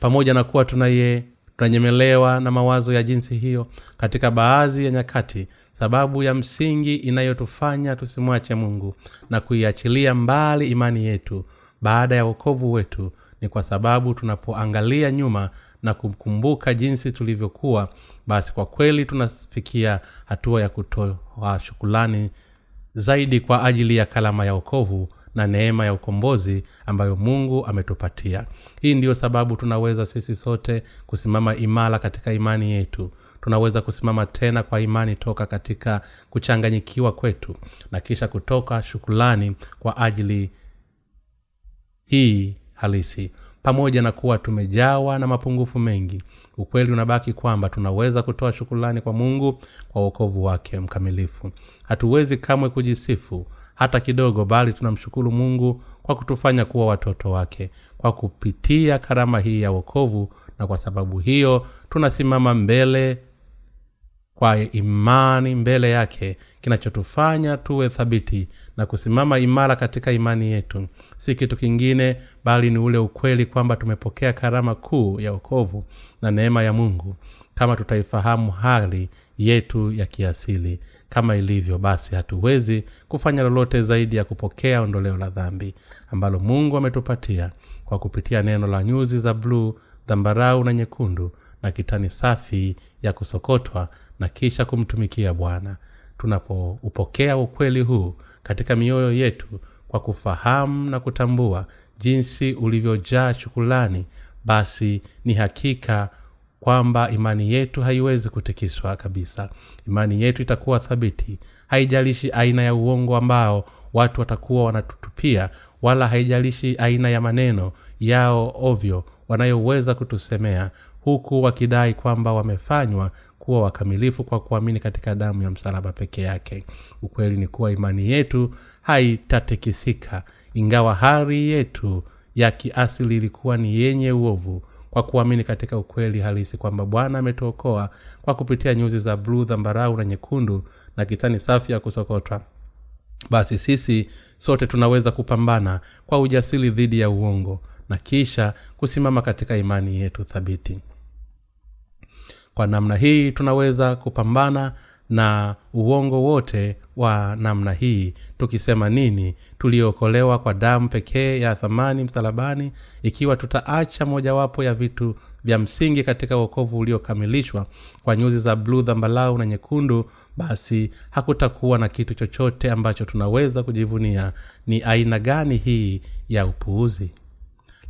Pamoja na kuwa tunaye tunanyemelewa na mawazo ya jinsi hiyo katika baadhi ya nyakati. Sababu ya msingi inayotufanya tusimwache mungu na kuiachilia mbali imani yetu baada ya wokovu wetu ni kwa sababu tunapoangalia nyuma na kukumbuka jinsi tulivyokuwa basi kwa kweli tunafikia hatua ya kutoa shukulani zaidi kwa ajili ya kalama ya okovu na neema ya ukombozi ambayo mungu ametupatia. Hii ndiyo sababu tunaweza sisi sote kusimama imara katika imani yetu. Tunaweza kusimama tena kwa imani toka katika kuchanganyikiwa kwetu na kisha kutoka shukulani kwa ajili hii halisi. Pamoja na kuwa tumejawa na mapungufu mengi ukweli unabaki kwamba tunaweza kutoa shukulani kwa mungu kwa uokovu wake mkamilifu. Hatuwezi kamwe kujisifu hata kidogo bali tunamshukuru mungu kwa kutufanya kuwa watoto wake kwa kupitia karama hii ya wokovu na kwa sababu hiyo tunasimama mbele kwa imani mbele yake. Kinachotufanya tuwe thabiti na kusimama imara katika imani yetu si kitu kingine bali ni ule ukweli kwamba tumepokea karama kuu ya wokovu na neema ya mungu. Kama tutaifahamu hali yetu ya kiasili. Kama ilivyo basi hatuwezi kufanya lolote zaidi ya kupokea ondoleo la dhambi ambalo mungu ametupatia kwa kupitia neno la nyuzi za bluu dhambarau na nyekundu na kitani safi ya kusokotwa na kisha kumtumikia bwana. Tunapoupokea ukweli huu katika mioyo yetu kwa kufahamu na kutambua jinsi ulivyojaa shukulani basi ni hakika kwamba imani yetu haiwezi kutikiswa kabisa. Imani yetu itakuwa thabiti. Haijalishi aina ya uongo ambao watu watakuwa wanatutupia wala haijalishi aina ya maneno yao ovyo wanayoweza kutusemea huku wakidai kwamba wamefanywa kuwa wakamilifu kwa kuamini katika damu ya msalaba peke yake. Ukweli ni kuwa imani yetu haitatikisika ingawa hali yetu ya kiasili ilikuwa ni yenye uovu kwa kuamini katika ukweli halisi kwamba bwana ametuokoa kwa kupitia nyuzi za bluu dhambarau na nyekundu na kitani safi ya kusokotwa. Basi sisi sote tunaweza kupambana kwa ujasiri dhidi ya uongo na kisha kusimama katika imani yetu thabiti. Kwa namna hii tunaweza kupambana na uongo wote wa namna hii tukisema nini? Tuliokolewa kwa damu pekee ya thamani msalabani ikiwa tutaacha mojawapo ya vitu vya msingi katika uokovu uliokamilishwa kwa nyuzi za bluu dhambalau na nyekundu basi hakutakuwa na kitu chochote ambacho tunaweza kujivunia. Ni aina gani hii ya upuuzi?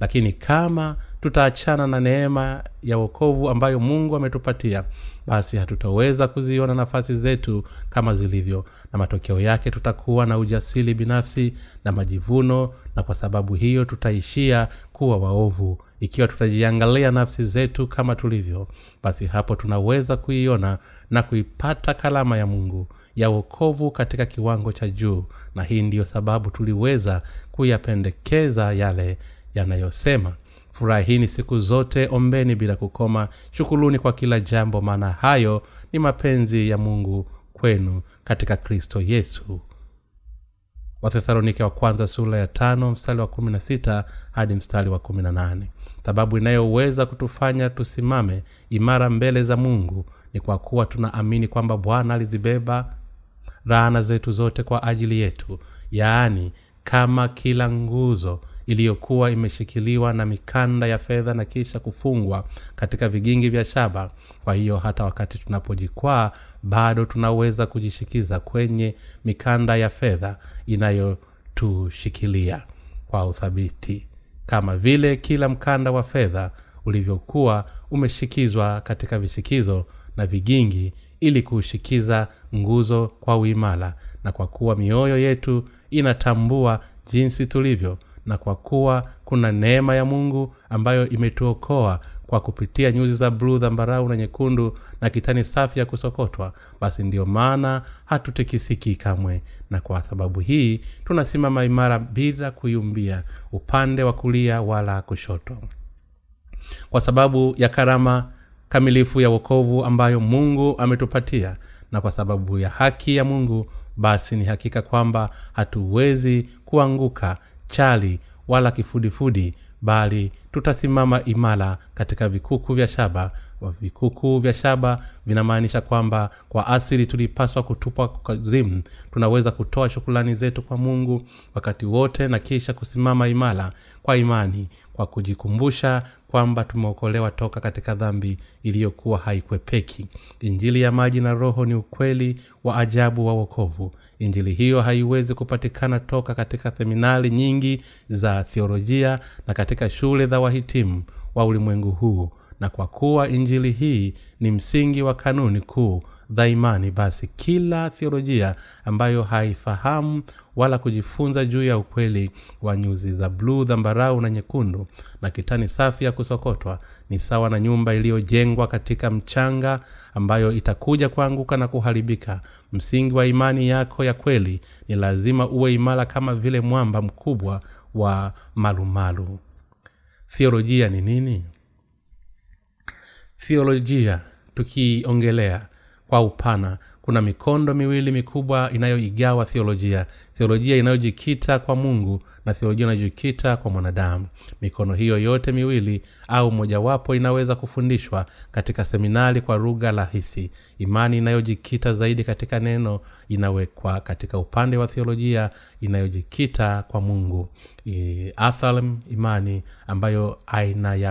Lakini kama tutaachana na neema ya uokovu ambayo mungu ametupatia basi hatutaweza kuziona nafasi zetu kama zilivyo na matokeo yake tutakuwa na ujasiri binafsi na majivuno na kwa sababu hiyo tutaishia kuwa waovu. Ikiwa tutajiangalia nafsi zetu kama tulivyo basi hapo tunaweza kuiona na kuipata kalama ya mungu ya wokovu katika kiwango cha juu. Na hii ndiyo sababu tuliweza kuyapendekeza yale yanayosema furahini siku zote ombeni bila kukoma. Shukuluni kwa kila jambo maana hayo ni mapenzi ya mungu kwenu katika kristo yesu. Wathesalonike wa kwanza sura ya tano mstari wa kumi na sita hadi mstari wa kumi na nane. Sababu inayoweza kutufanya tusimame imara mbele za mungu ni kwa kuwa tunaamini kwamba bwana alizibeba raana zetu zote kwa ajili yetu. Yaani kama kila nguzo iliyokuwa imeshikiliwa na mikanda ya fedha na kisha kufungwa katika vigingi vya shaba. Kwa hiyo hata wakati tunapojikwaa bado tunaweza kujishikiza kwenye mikanda ya fedha inayotushikilia kwa uthabiti. Kama vile kila mkanda wa fedha ulivyokuwa umeshikizwa katika vishikizo na vigingi ili kuushikiza nguzo kwa uimara. Na kwa kuwa mioyo yetu inatambua jinsi tulivyo na kwa kuwa kuna neema ya mungu ambayo imetuokoa kwa kupitia nyuzi za bluu dhambarau na nyekundu na kitani safi ya kusokotwa basi ndiyo maana hatutikisiki kamwe. Na kwa sababu hii tunasimama imara bila kuyumbia upande wa kulia wala kushoto. Kwa sababu ya karama kamilifu ya wokovu ambayo mungu ametupatia na kwa sababu ya haki ya mungu basi ni hakika kwamba hatuwezi kuanguka chali wala kifudifudi bali tutasimama imara katika vikuku vya shaba. Vikuku vya shaba vinamaanisha kwamba kwa asili tulipaswa kutupwa kazimu tunaweza kutoa shukulani zetu kwa mungu wakati wote na kisha kusimama imara kwa imani kwa kujikumbusha kwamba tumeokolewa toka katika dhambi iliyokuwa haikwepeki. Injili ya maji na roho ni ukweli wa ajabu wa wokovu. Injili hiyo haiwezi kupatikana toka katika seminari nyingi za theolojia na katika shule za wahitimu wa ulimwengu huu. Na kwa kuwa injili hii ni msingi wa kanuni kuu za imani basi kila theolojia ambayo haifahamu wala kujifunza juu ya ukweli wa nyuzi za bluu dhambarau na nyekundu na kitani safi ya kusokotwa ni sawa na nyumba iliyojengwa katika mchanga ambayo itakuja kuanguka na kuharibika. Msingi wa imani yako ya kweli ni lazima uwe imara kama vile mwamba mkubwa wa malumalu. Theolojia ni nini? Theolojia tukiongelea kwa upana. Kuna mikondo miwili mikubwa inayoigawa theolojia theolojia inayojikita kwa mungu na theolojia inayojikita kwa mwanadamu. Mikono hiyo yote miwili au mojawapo inaweza kufundishwa katika seminari kwa lugha rahisi. Imani inayojikita zaidi katika neno inawekwa katika upande wa theolojia inayojikita kwa mungu. I, athalm imani ambayo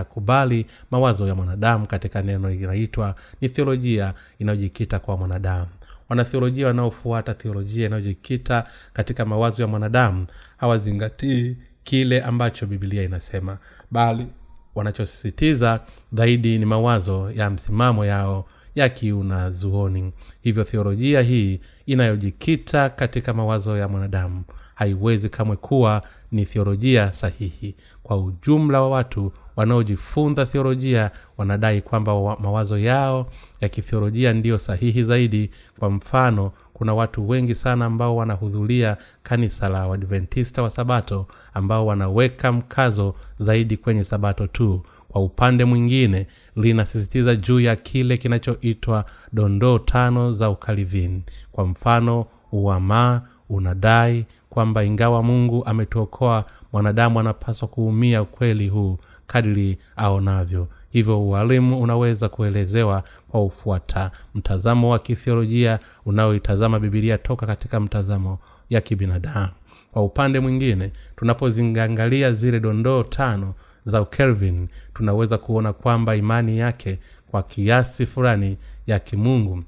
kubali mawazo ya mwanadamu katika neno inaitwa ni theolojia inayojikita kwa mwanadamu wanatheolojia wanaofuata theolojia inayojikita katika mawazo ya mwanadamu hawazingatii kile ambacho bibilia inasema bali wanachosisitiza zaidi ni mawazo ya msimamo yao ya kiunazuoni. Hivyo theolojia hii inayojikita katika mawazo ya mwanadamu haiwezi kamwe kuwa ni theolojia sahihi. Kwa ujumla wa watu wanaojifunza theolojia wanadai kwamba mawazo yao ya kithiolojia ndiyo sahihi zaidi. Kwa mfano kuna watu wengi sana ambao wanahudhuria kanisa la wadventista wa sabato ambao wanaweka mkazo zaidi kwenye sabato tu. Kwa upande mwingine linasisitiza juu ya kile kinachoitwa dondoo tano za ukalivini. Kwa mfano uamaa unadai kwamba ingawa mungu ametuokoa mwanadamu anapaswa kuumia ukweli huu kadiri aonavyo. Hivyo ualimu unaweza kuelezewa kwa ufuata mtazamo wa kithiolojia unaoitazama bibilia toka katika mtazamo ya kibinadamu. Kwa upande mwingine tunapozingangalia zile dondoo tano za kelvin tunaweza kuona kwamba imani yake kwa kiasi fulani ya kimungu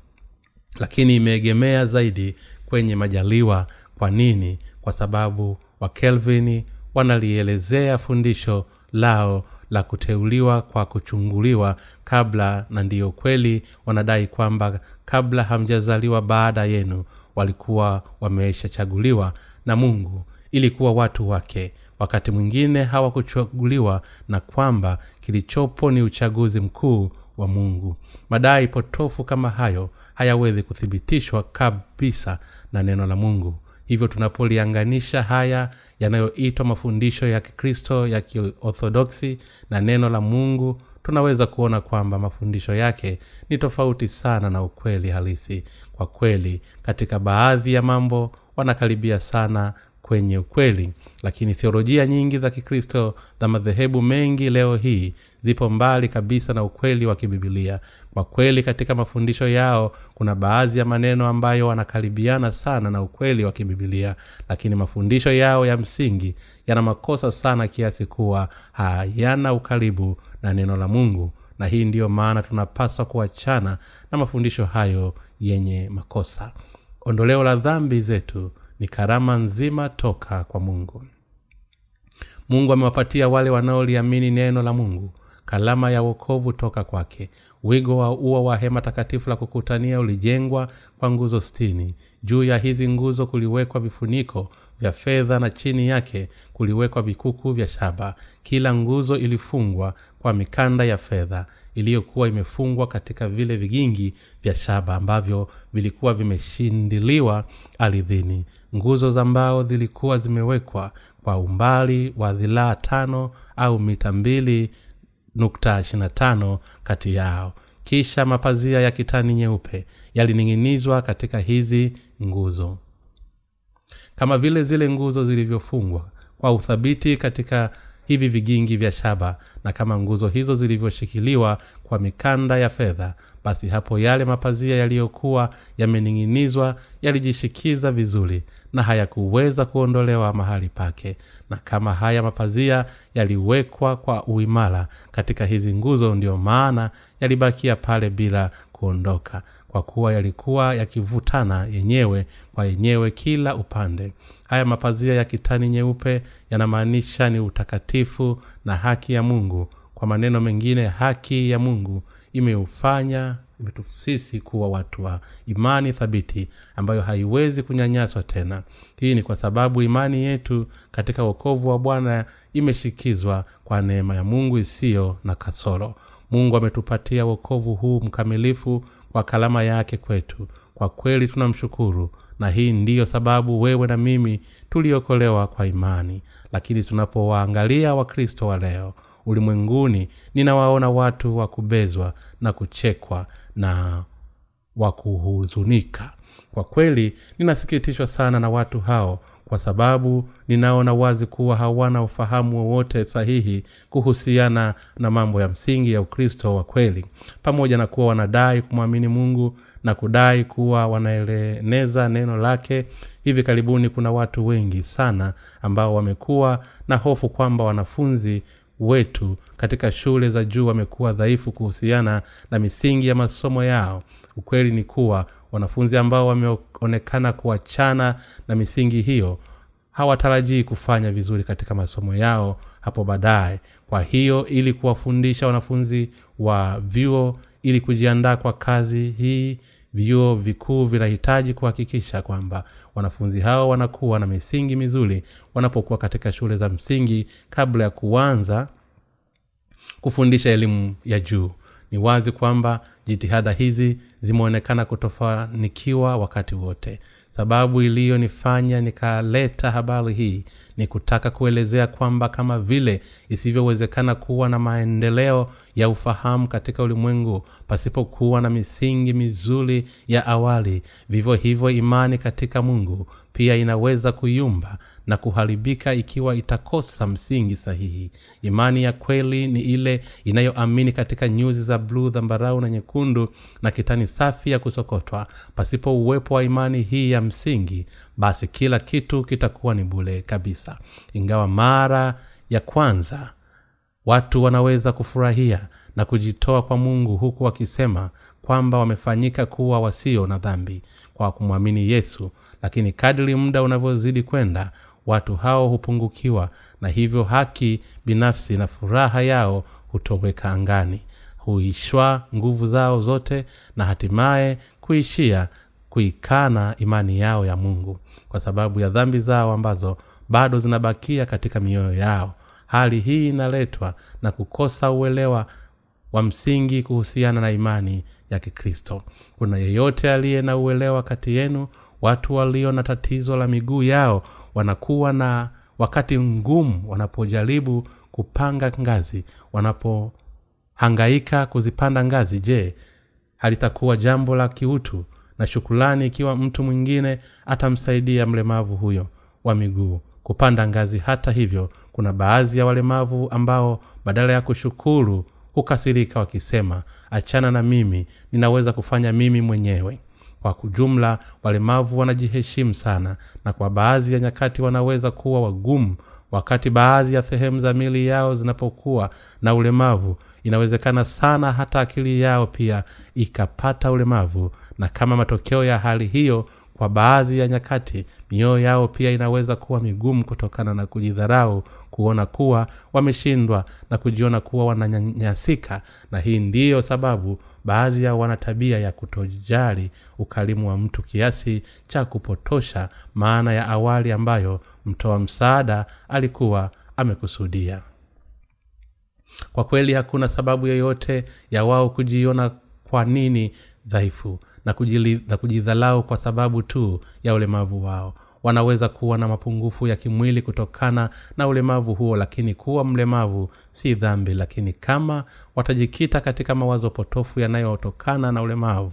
lakini imeegemea zaidi kwenye majaliwa. Kwa nini kwa sababu wakelvini wanalielezea fundisho lao la kuteuliwa kwa kuchunguliwa kabla na ndiyo kweli wanadai kwamba kabla hamjazaliwa baada yenu walikuwa wameshachaguliwa na mungu. Ili kuwa watu wake. Wakati mwingine hawakuchaguliwa na kwamba kilichopo ni uchaguzi mkuu wa mungu. Madai potofu kama hayo hayawezi kuthibitishwa kabisa na neno la mungu hivyo tunapolianganisha haya yanayoitwa mafundisho ya kikristo ya kiorthodoksi na neno la mungu tunaweza kuona kwamba mafundisho yake ni tofauti sana na ukweli halisi. Kwa kweli katika baadhi ya mambo wanakaribia sana kwenye ukweli. Lakini theolojia nyingi za kikristo za madhehebu mengi leo hii zipo mbali kabisa na ukweli wa kibibilia kwa kweli katika mafundisho yao kuna baadhi ya maneno ambayo wanakaribiana sana na ukweli wa kibibilia lakini mafundisho yao ya msingi yana makosa sana kiasi kuwa hayana ukaribu na neno la mungu. Na hii ndiyo maana tunapaswa kuachana na mafundisho hayo yenye makosa. Ondoleo la dhambi zetu ni karama nzima toka kwa mungu. Mungu amewapatia wale wanaoliamini neno la mungu kalama ya wokovu toka kwake wigo wa ua wa hema takatifu la kukutania ulijengwa kwa nguzo stini juu ya hizi nguzo kuliwekwa vifuniko vya fedha na chini yake kuliwekwa vikuku vya shaba. Kila nguzo ilifungwa kwa mikanda ya fedha iliyokuwa imefungwa katika vile vigingi vya shaba ambavyo vilikuwa vimeshindiliwa ardhini nguzo za mbao zilikuwa zimewekwa kwa umbali wa dhilaa tano au mita mbili nukta ishirina tano kati yao. Kisha mapazia ya kitani nyeupe yalining'inizwa katika hizi nguzo. Kama vile zile nguzo zilivyofungwa kwa uthabiti katika hivi vigingi vya shaba na kama nguzo hizo zilivyoshikiliwa kwa mikanda ya fedha basi hapo yale mapazia yaliyokuwa yamening'inizwa yalijishikiza vizuri na hayakuweza kuondolewa mahali pake. Na kama haya mapazia yaliwekwa kwa uimara katika hizi nguzo ndiyo maana yalibakia pale bila kuondoka kwa kuwa yalikuwa yakivutana yenyewe kwa yenyewe kila upande. Haya mapazia ya kitani nyeupe yanamaanisha ni utakatifu na haki ya mungu. Kwa maneno mengine haki ya mungu imeufanya sisi kuwa watu wa imani thabiti ambayo haiwezi kunyanyaswa tena. Hii ni kwa sababu imani yetu katika wokovu wa bwana imeshikizwa kwa neema ya mungu isiyo na kasoro. Mungu ametupatia wokovu huu mkamilifu kwa kalama yake kwetu. Kwa kweli tunamshukuru na hii ndiyo sababu wewe na mimi tuliokolewa kwa imani. Lakini tunapowaangalia wakristo wa leo ulimwenguni ninawaona watu wa kubezwa na kuchekwa na wa kuhuzunika. Kwa kweli ninasikitishwa sana na watu hao kwa sababu ninaona wazi kuwa hawana ufahamu wowote sahihi kuhusiana na mambo ya msingi ya ukristo wa kweli. Pamoja na kuwa wanadai kumwamini mungu na kudai kuwa wanaeleneza neno lake hivi karibuni kuna watu wengi sana ambao wamekuwa na hofu kwamba wanafunzi wetu katika shule za juu wamekuwa dhaifu kuhusiana na misingi ya masomo yao ukweli ni kuwa wanafunzi ambao wameonekana kuachana na misingi hiyo hawatarajii kufanya vizuri katika masomo yao hapo baadaye. Kwa hiyo ili kuwafundisha wanafunzi wa vyuo ili kujiandaa kwa kazi hii vyuo vikuu vinahitaji kuhakikisha kwamba wanafunzi hao wanakuwa na misingi mizuri wanapokuwa katika shule za msingi kabla ya kuanza kufundisha elimu ya juu ni wazi kwamba jitihada hizi zimeonekana kutofanikiwa wakati wote. Sababu iliyonifanya nikaleta habari hii ni kutaka kuelezea kwamba kama vile isivyowezekana kuwa na maendeleo ya ufahamu katika ulimwengu pasipokuwa na misingi mizuri ya awali vivyo hivyo imani katika mungu pia inaweza kuyumba na kuharibika ikiwa itakosa msingi sahihi. Imani ya kweli ni ile inayoamini katika nyuzi za bluu dhambarau na nyekundu na kitani safi ya kusokotwa. Pasipo uwepo wa imani hii ya msingi basi kila kitu kitakuwa ni bule kabisa. Ingawa mara ya kwanza watu wanaweza kufurahia na kujitoa kwa mungu huku wakisema kwamba wamefanyika kuwa wasio na dhambi kwa kumwamini yesu lakini kadri muda unavyozidi kwenda watu hao hupungukiwa na hivyo haki binafsi na furaha yao hutoweka angani. Huishwa nguvu zao zote na hatimaye kuishia kuikana imani yao ya mungu kwa sababu ya dhambi zao ambazo bado zinabakia katika mioyo yao. Hali hii inaletwa na kukosa uelewa wa msingi kuhusiana na imani ya kikristo. Kuna yeyote aliye na uelewa kati yenu? Watu walio na tatizo la miguu yao wanakuwa na wakati ngumu wanapojaribu kupanga ngazi wanapohangaika kuzipanda ngazi. Je halitakuwa jambo la kiutu na shukulani ikiwa mtu mwingine atamsaidia mlemavu huyo wa miguu? Kupanda ngazi hata hivyo kuna baadhi ya walemavu ambao badala ya kushukuru hukasirika wakisema achana na mimi ninaweza kufanya mimi mwenyewe. Kwa kujumla walemavu wanajiheshimu sana na kwa baadhi ya nyakati wanaweza kuwa wagumu wakati baadhi ya sehemu za mili yao zinapokuwa na ulemavu inawezekana sana hata akili yao pia ikapata ulemavu. Na kama matokeo ya hali hiyo kwa baadhi ya nyakati mioyo yao pia inaweza kuwa migumu kutokana na kujidharau kuona kuwa wameshindwa na kujiona kuwa wananyanyasika. Na hii ndiyo sababu baadhi yao wana tabia ya kutojali ukarimu wa mtu kiasi cha kupotosha maana ya awali ambayo mtoa msaada alikuwa amekusudia. Kwa kweli hakuna sababu yoyote ya wao kujiona kwa nini dhaifu na, kujili, na kujidhalau kwa sababu tu ya ulemavu wao wanaweza kuwa na mapungufu ya kimwili kutokana na ulemavu huo lakini kuwa mlemavu si dhambi lakini kama watajikita katika mawazo potofu yanayotokana na ulemavu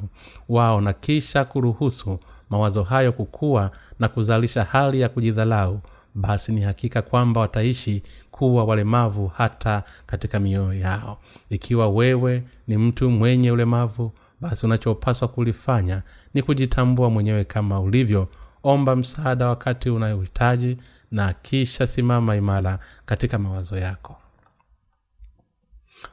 wao na kisha kuruhusu mawazo hayo kukua na kuzalisha hali ya kujidhalau basi ni hakika kwamba wataishi kuwa walemavu hata katika mioyo yao. Ikiwa wewe ni mtu mwenye ulemavu basi unachopaswa kulifanya ni kujitambua mwenyewe kama ulivyo omba msaada wakati unayohitaji na kisha simama imara katika mawazo yako.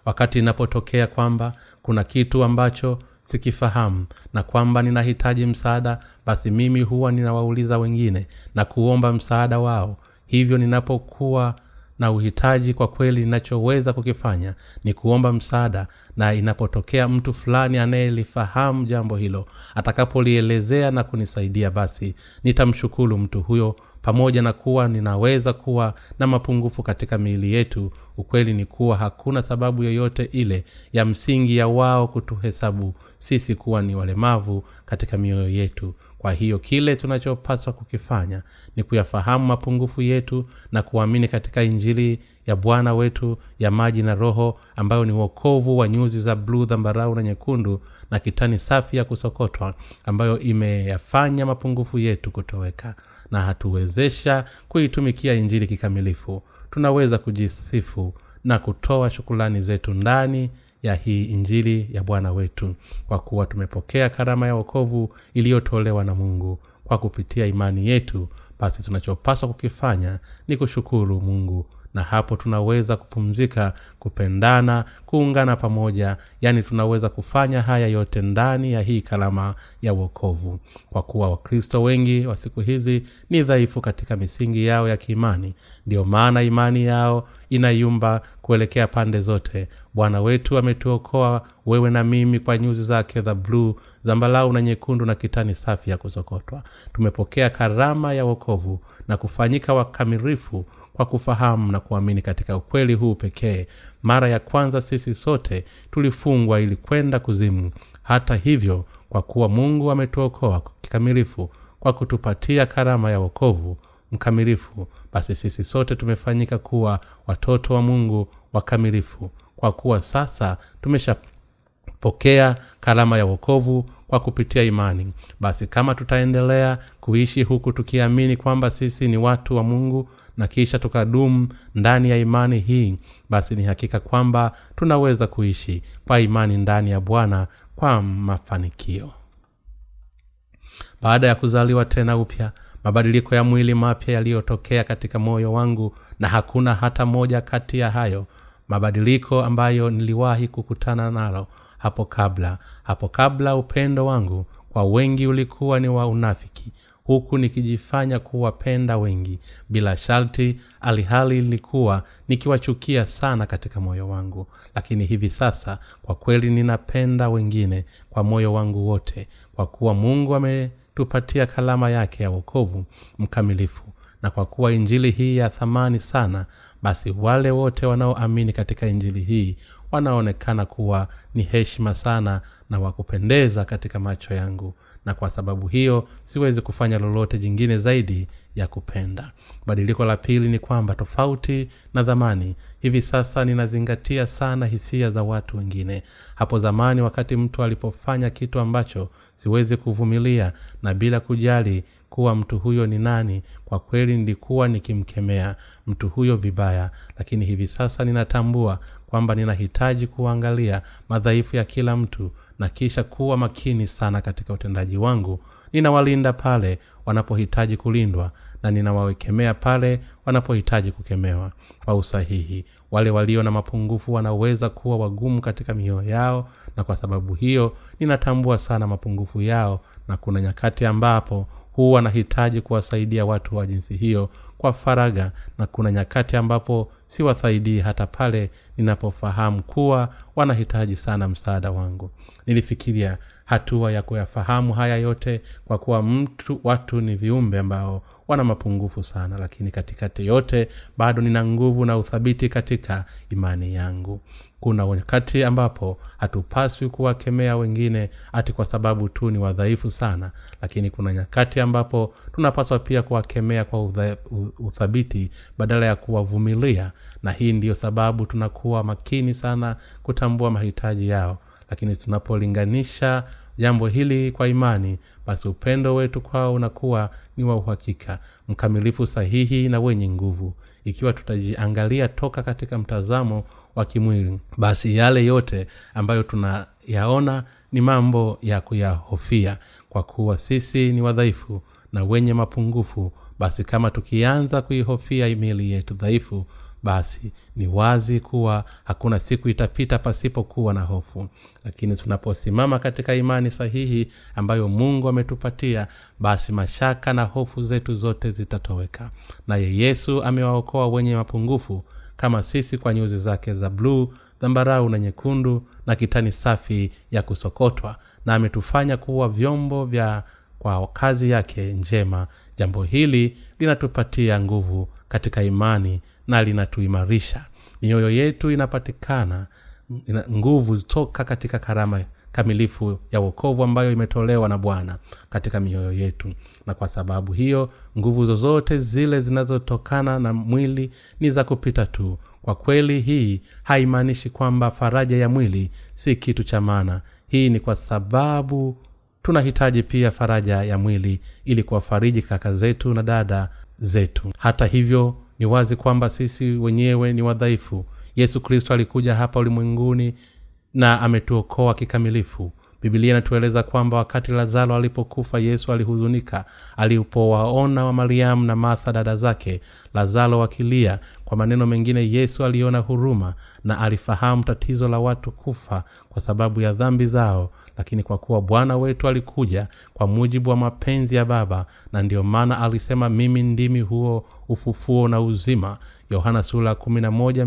Wakati inapotokea kwamba kuna kitu ambacho sikifahamu na kwamba ninahitaji msaada basi mimi huwa ninawauliza wengine na kuomba msaada wao. Hivyo ninapokuwa na uhitaji kwa kweli ninachoweza kukifanya ni kuomba msaada na inapotokea mtu fulani anayelifahamu jambo hilo atakapolielezea na kunisaidia basi nitamshukuru mtu huyo pamoja na kuwa ninaweza kuwa na mapungufu katika miili yetu. Ukweli ni kuwa hakuna sababu yoyote ile ya msingi ya wao kutuhesabu sisi kuwa ni walemavu katika mioyo yetu kwa hiyo kile tunachopaswa kukifanya ni kuyafahamu mapungufu yetu na kuamini katika injili ya bwana wetu ya maji na roho ambayo ni uokovu wa nyuzi za bluu dhambarau na nyekundu na kitani safi ya kusokotwa ambayo imeyafanya mapungufu yetu kutoweka. Na hatuwezesha kuitumikia injili kikamilifu. Tunaweza kujisifu na kutoa shukulani zetu ndani ya hii injili ya bwana wetu kwa kuwa tumepokea karama ya wokovu iliyotolewa na mungu kwa kupitia imani yetu. Basi tunachopaswa kukifanya ni kushukuru mungu na hapo tunaweza kupumzika kupendana kuungana pamoja. Yaani tunaweza kufanya haya yote ndani ya hii kalama ya uokovu kwa kuwa wakristo wengi wa siku hizi ni dhaifu katika misingi yao ya kiimani. Ndiyo maana imani yao inayumba kuelekea pande zote. Bwana wetu ametuokoa wewe na mimi kwa nyuzi zake za bluu zambalau na nyekundu na kitani safi ya kusokotwa. Tumepokea karama ya wokovu na kufanyika wakamilifu kwa kufahamu na kuamini katika ukweli huu pekee. Mara ya kwanza sisi sote tulifungwa ili kwenda kuzimu. Hata hivyo kwa kuwa mungu ametuokoa kikamilifu kwa kutupatia karama ya wokovu mkamilifu basi sisi sote tumefanyika kuwa watoto wa mungu wakamilifu. Kwa kuwa sasa tumeshapokea karama ya wokovu kwa kupitia imani. Basi kama tutaendelea kuishi huku tukiamini kwamba sisi ni watu wa mungu na kisha tukadumu ndani ya imani hii basi ni hakika kwamba tunaweza kuishi kwa imani ndani ya bwana kwa mafanikio. Baada ya kuzaliwa tena upya mabadiliko ya mwili mapya yaliyotokea katika moyo wangu na hakuna hata moja kati ya hayo mabadiliko ambayo niliwahi kukutana nalo hapo kabla. Hapo kabla upendo wangu kwa wengi ulikuwa ni wa unafiki huku nikijifanya kuwapenda wengi. Bila sharti alihali ilikuwa nikiwachukia sana katika moyo wangu. Lakini hivi sasa kwa kweli ninapenda wengine kwa moyo wangu wote kwa kuwa mungu ametupatia kalama yake ya wokovu mkamilifu na kwa kuwa injili hii ya thamani sana basi wale wote wanaoamini katika injili hii wanaonekana kuwa ni heshima sana na wakupendeza katika macho yangu. Na kwa sababu hiyo siwezi kufanya lolote jingine zaidi ya kupenda. Badiliko la pili ni kwamba tofauti na dhamani. Hivi sasa ninazingatia sana hisia za watu wengine. Hapo zamani wakati mtu alipofanya kitu ambacho siwezi kuvumilia na bila kujali kuwa mtu huyo ni nani. Kwa kweli nilikuwa nikimkemea mtu huyo vibaya lakini hivi sasa ninatambua kwamba ninahitaji kuangalia madhaifu ya kila mtu na kisha kuwa makini sana katika utendaji wangu. Ninawalinda pale wanapohitaji kulindwa na ninawawekemea pale wanapohitaji kukemewa. Kwa usahihi wale walio na mapungufu wanaweza kuwa wagumu katika mioyo yao na kwa sababu hiyo ninatambua sana mapungufu yao na kuna nyakati ambapo huwa nahitaji kuwasaidia watu wa jinsi hiyo kwa faraga na kuna nyakati ambapo siwasaidii hata pale ninapofahamu kuwa wanahitaji sana msaada wangu. Nilifikiria hatua ya kuyafahamu haya yote kwa kuwa mtu watu ni viumbe ambao wana mapungufu sana lakini katikati yote bado nina nguvu na uthabiti katika imani yangu kuna wakati ambapo hatupaswi kuwakemea wengine hati kwa sababu tu ni wadhaifu sana lakini kuna nyakati ambapo tunapaswa pia kuwakemea kwa udha, uthabiti badala ya kuwavumilia na hii ndiyo sababu tunakuwa makini sana kutambua mahitaji yao. Lakini tunapolinganisha jambo hili kwa imani basi upendo wetu kwao unakuwa ni wa uhakika mkamilifu sahihi na wenye nguvu. Ikiwa tutajiangalia toka katika mtazamo wa kimwili. Basi yale yote ambayo tunayaona ni mambo ya kuyahofia kwa kuwa sisi ni wadhaifu na wenye mapungufu. Basi kama tukianza kuihofia miili yetu dhaifu basi ni wazi kuwa hakuna siku itapita pasipokuwa na hofu. Lakini tunaposimama katika imani sahihi ambayo mungu ametupatia basi mashaka na hofu zetu zote zitatoweka. Naye yesu amewaokoa wenye mapungufu kama sisi kwa nyuzi zake za bluu dhambarau na nyekundu na kitani safi ya kusokotwa. Na ametufanya kuwa vyombo vya kwa kazi yake njema. Jambo hili linatupatia nguvu katika imani na linatuimarisha. Mioyo yetu inapatikana ina nguvu toka katika karama kamilifu ya uokovu ambayo imetolewa na bwana katika mioyo yetu. Na kwa sababu hiyo nguvu zozote zile zinazotokana na mwili ni za kupita tu. Kwa kweli hii haimaanishi kwamba faraja ya mwili si kitu cha maana. Hii ni kwa sababu tunahitaji pia faraja ya mwili ili kuwafariji kaka zetu na dada zetu. Hata hivyo ni wazi kwamba sisi wenyewe ni wadhaifu. Yesu kristo alikuja hapa ulimwenguni na ametuokoa kikamilifu. Bibilia inatueleza kwamba wakati lazaro alipokufa yesu alihuzunika. Alipowaona wa mariamu na martha dada zake lazaro wakilia kwa maneno mengine yesu aliona huruma na alifahamu tatizo la watu kufa kwa sababu ya dhambi zao. Lakini kwa kuwa bwana wetu alikuja kwa mujibu wa mapenzi ya baba na ndiyo maana alisema mimi ndimi huo ufufuo na uzima yohana sura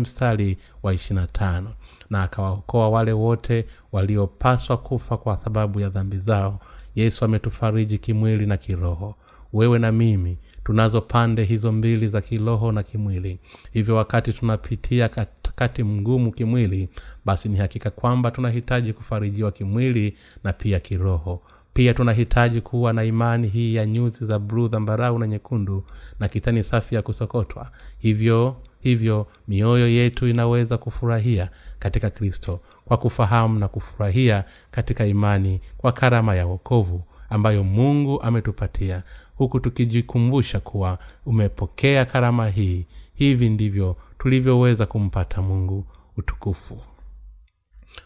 mstari wa 25 na akawaokoa wale wote waliopaswa kufa kwa sababu ya dhambi zao. Yesu ametufariji kimwili na kiroho. Wewe na mimi tunazo pande hizo mbili za kiroho na kimwili. Hivyo wakati tunapitia katikati mgumu kimwili basi ni hakika kwamba tunahitaji kufarijiwa kimwili na pia kiroho pia tunahitaji kuwa na imani hii ya nyuzi za bluu dhambarau na nyekundu na kitani safi ya kusokotwa. Hivyo hivyo mioyo yetu inaweza kufurahia katika kristo kwa kufahamu na kufurahia katika imani kwa karama ya wokovu ambayo mungu ametupatia huku tukijikumbusha kuwa umepokea karama hii. Hivi ndivyo tulivyoweza kumpata mungu. Utukufu.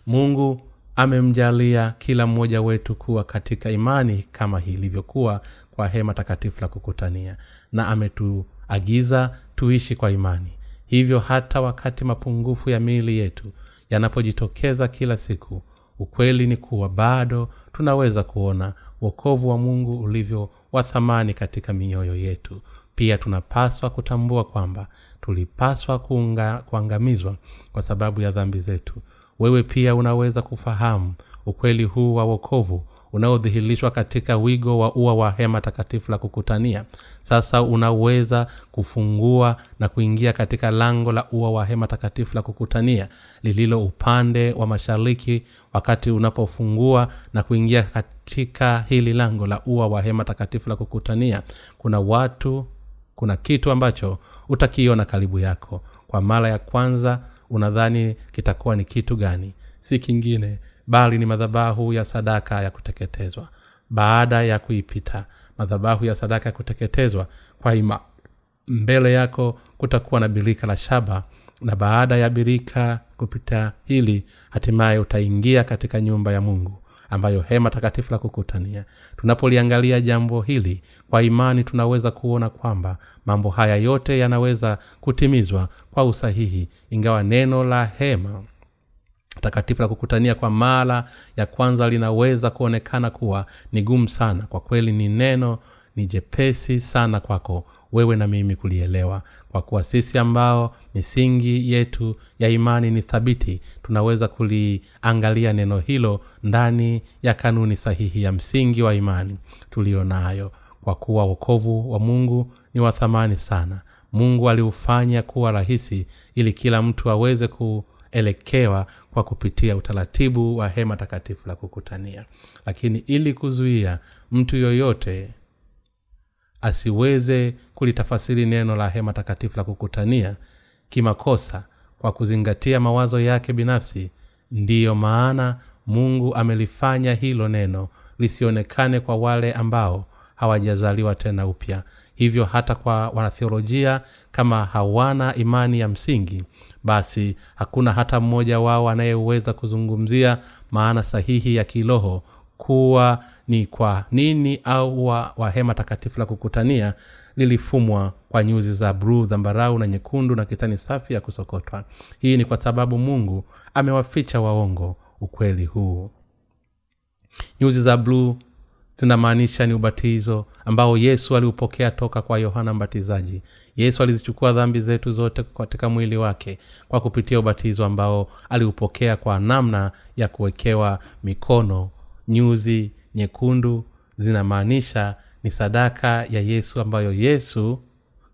Mungu amemjalia kila mmoja wetu kuwa katika imani kama hii ilivyokuwa kwa hema takatifu la kukutania. Na ametuagiza tuishi kwa imani. Hivyo hata wakati mapungufu ya miili yetu yanapojitokeza kila siku ukweli ni kuwa bado tunaweza kuona wokovu wa mungu ulivyo wa thamani katika mioyo yetu. Pia tunapaswa kutambua kwamba tulipaswa kuunga, kuangamizwa kwa sababu ya dhambi zetu wewe pia unaweza kufahamu ukweli huu wa wokovu unaodhihirishwa katika wigo wa ua wa hema takatifu la kukutania. Sasa unaweza kufungua na kuingia katika lango la ua wa hema takatifu la kukutania lililo upande wa mashariki wakati unapofungua na kuingia katika hili lango la ua wa hema takatifu la kukutania. Kuna watu kuna kitu ambacho utakiona karibu yako. Kwa mara ya kwanza unadhani kitakuwa ni kitu gani? Si kingine bali ni madhabahu ya sadaka ya kuteketezwa. Baada ya kuipita madhabahu ya sadaka ya kuteketezwa kwa ima mbele yako kutakuwa na birika la shaba na baada ya birika kupita hili hatimaye utaingia katika nyumba ya mungu ambayo hema takatifu la kukutania. Tunapoliangalia jambo hili kwa imani tunaweza kuona kwamba mambo haya yote yanaweza kutimizwa kwa usahihi ingawa neno la hema takatifu la kukutania kwa mara ya kwanza linaweza kuonekana kuwa ni gumu sana. Kwa kweli ni neno ni jepesi sana kwako wewe na mimi kulielewa. Kwa kuwa sisi ambao misingi yetu ya imani ni thabiti tunaweza kuliangalia neno hilo ndani ya kanuni sahihi ya msingi wa imani tuliyo nayo kwa kuwa wokovu wa mungu ni wa thamani sana. Mungu aliufanya kuwa rahisi ili kila mtu aweze kuelekewa kwa kupitia utaratibu wa hema takatifu la kukutania. Lakini ili kuzuia mtu yoyote asiweze kulitafasiri neno la hema takatifu la kukutania kimakosa kwa kuzingatia mawazo yake binafsi. Ndiyo maana mungu amelifanya hilo neno lisionekane kwa wale ambao hawajazaliwa tena upya. Hivyo hata kwa wanatheolojia kama hawana imani ya msingi basi hakuna hata mmoja wao anayeweza kuzungumzia maana sahihi ya kiroho kuwa ni kwa nini au wa, wa hema takatifu la kukutania lilifumwa kwa nyuzi za bruu dhambarau na nyekundu na kitani safi ya kusokotwa. Hii ni kwa sababu mungu amewaficha waongo ukweli huu. Nyuzi za bluu zinamaanisha ni ubatizo ambao yesu aliupokea toka kwa yohana mbatizaji. Yesu alizichukua dhambi zetu zote katika mwili wake kwa kupitia ubatizo ambao aliupokea kwa namna ya kuwekewa mikono nyuzi nyekundu zinamaanisha ni sadaka ya yesu ambayo yesu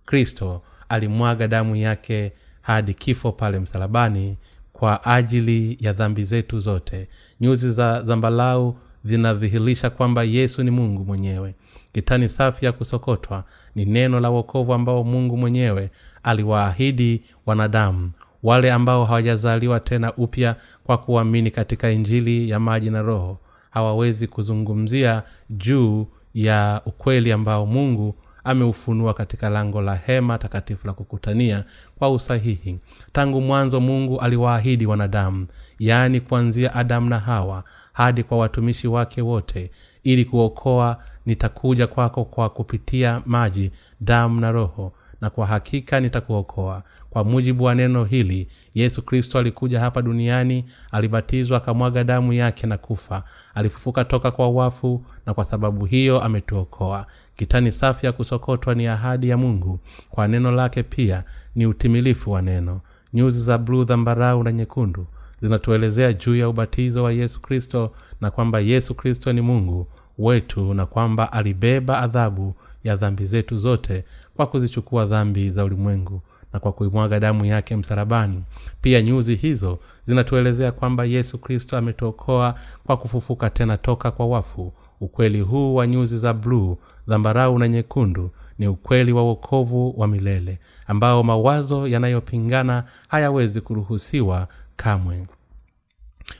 kristo alimwaga damu yake hadi kifo pale msalabani kwa ajili ya dhambi zetu zote. Nyuzi za zambalau zinadhihirisha kwamba yesu ni mungu mwenyewe. Kitani safi ya kusokotwa ni neno la uokovu ambao mungu mwenyewe aliwaahidi wanadamu wale ambao hawajazaliwa tena upya kwa kuamini katika injili ya maji na roho hawawezi kuzungumzia juu ya ukweli ambao mungu ameufunua katika lango la hema takatifu la kukutania kwa usahihi. Tangu mwanzo mungu aliwaahidi wanadamu yaani kuanzia adamu na hawa hadi kwa watumishi wake wote ili kuokoa nitakuja kwako kwa kupitia maji damu na roho na kwa hakika nitakuokoa. Kwa mujibu wa neno hili yesu kristo alikuja hapa duniani alibatizwa akamwaga damu yake na kufa. Alifufuka toka kwa wafu na kwa sababu hiyo ametuokoa. Kitani safi ya kusokotwa ni ahadi ya mungu. Kwa neno lake pia ni utimilifu wa neno. Nyuzi za bluu dhambarau na nyekundu zinatuelezea juu ya ubatizo wa yesu kristo na kwamba yesu kristo ni mungu wetu na kwamba alibeba adhabu ya dhambi zetu zote kwa kuzichukua dhambi za ulimwengu na kwa kuimwaga damu yake msarabani pia nyuzi hizo zinatuelezea kwamba yesu kristo ametuokoa kwa kufufuka tena toka kwa wafu. Ukweli huu wa nyuzi za bluu dhambarau na nyekundu ni ukweli wa uokovu wa milele ambao mawazo yanayopingana hayawezi kuruhusiwa kamwe.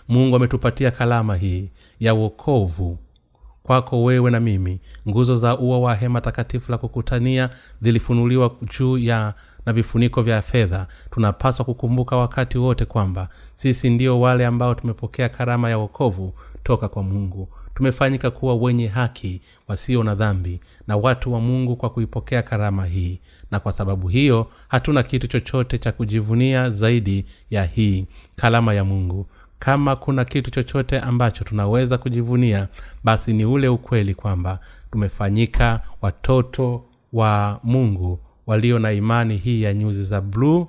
Mungu ametupatia kalama hii ya uokovu kwako wewe na mimi. Nguzo za ua wa hema takatifu la kukutania zilifunuliwa juu ya na vifuniko vya fedha. Tunapaswa kukumbuka wakati wote kwamba sisi ndio wale ambao tumepokea karama ya wokovu toka kwa mungu. Tumefanyika kuwa wenye haki wasio na dhambi na watu wa mungu kwa kuipokea karama hii. Na kwa sababu hiyo hatuna kitu chochote cha kujivunia zaidi ya hii kalama ya mungu kama kuna kitu chochote ambacho tunaweza kujivunia basi ni ule ukweli kwamba tumefanyika watoto wa mungu walio na imani hii ya nyuzi za bluu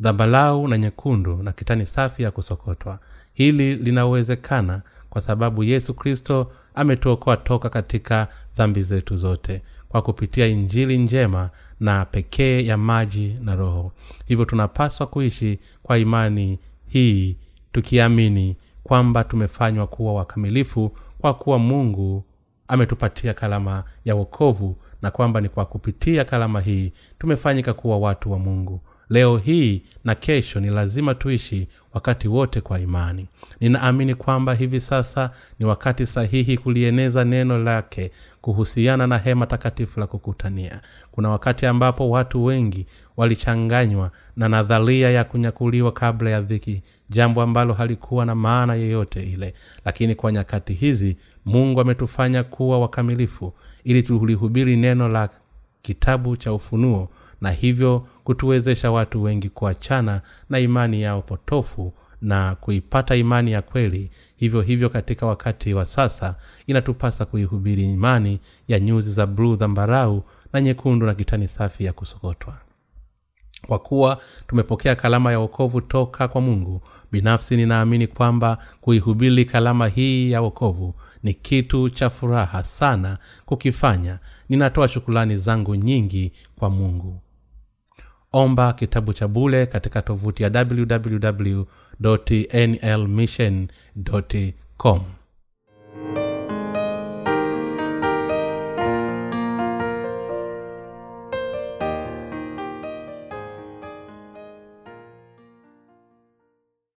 dhambalau na nyekundu na kitani safi ya kusokotwa. Hili linawezekana kwa sababu yesu kristo ametuokoa toka katika dhambi zetu zote kwa kupitia injili njema na pekee ya maji na roho. Hivyo tunapaswa kuishi kwa imani hii tukiamini kwamba tumefanywa kuwa wakamilifu kwa kuwa mungu ametupatia kalama ya wokovu na kwamba ni kwa kupitia kalama hii tumefanyika kuwa watu wa mungu leo hii na kesho ni lazima tuishi wakati wote kwa imani. Ninaamini kwamba hivi sasa ni wakati sahihi kulieneza neno lake kuhusiana na hema takatifu la kukutania. Kuna wakati ambapo watu wengi walichanganywa na nadharia ya kunyakuliwa kabla ya dhiki jambo ambalo halikuwa na maana yeyote ile. Lakini kwa nyakati hizi mungu ametufanya kuwa wakamilifu ili tulihubiri neno la kitabu cha ufunuo na hivyo kutuwezesha watu wengi kuachana na imani yao potofu na kuipata imani ya kweli. Hivyo hivyo katika wakati wa sasa inatupasa kuihubiri imani ya nyuzi za bluu dhambarau na nyekundu na kitani safi ya kusokotwa. Kwa kuwa tumepokea kalama ya wokovu toka kwa mungu binafsi ninaamini kwamba kuihubiri kalama hii ya wokovu ni kitu cha furaha sana kukifanya. Ninatoa shukulani zangu nyingi kwa mungu omba kitabu cha bule katika tovuti ya www nlmission com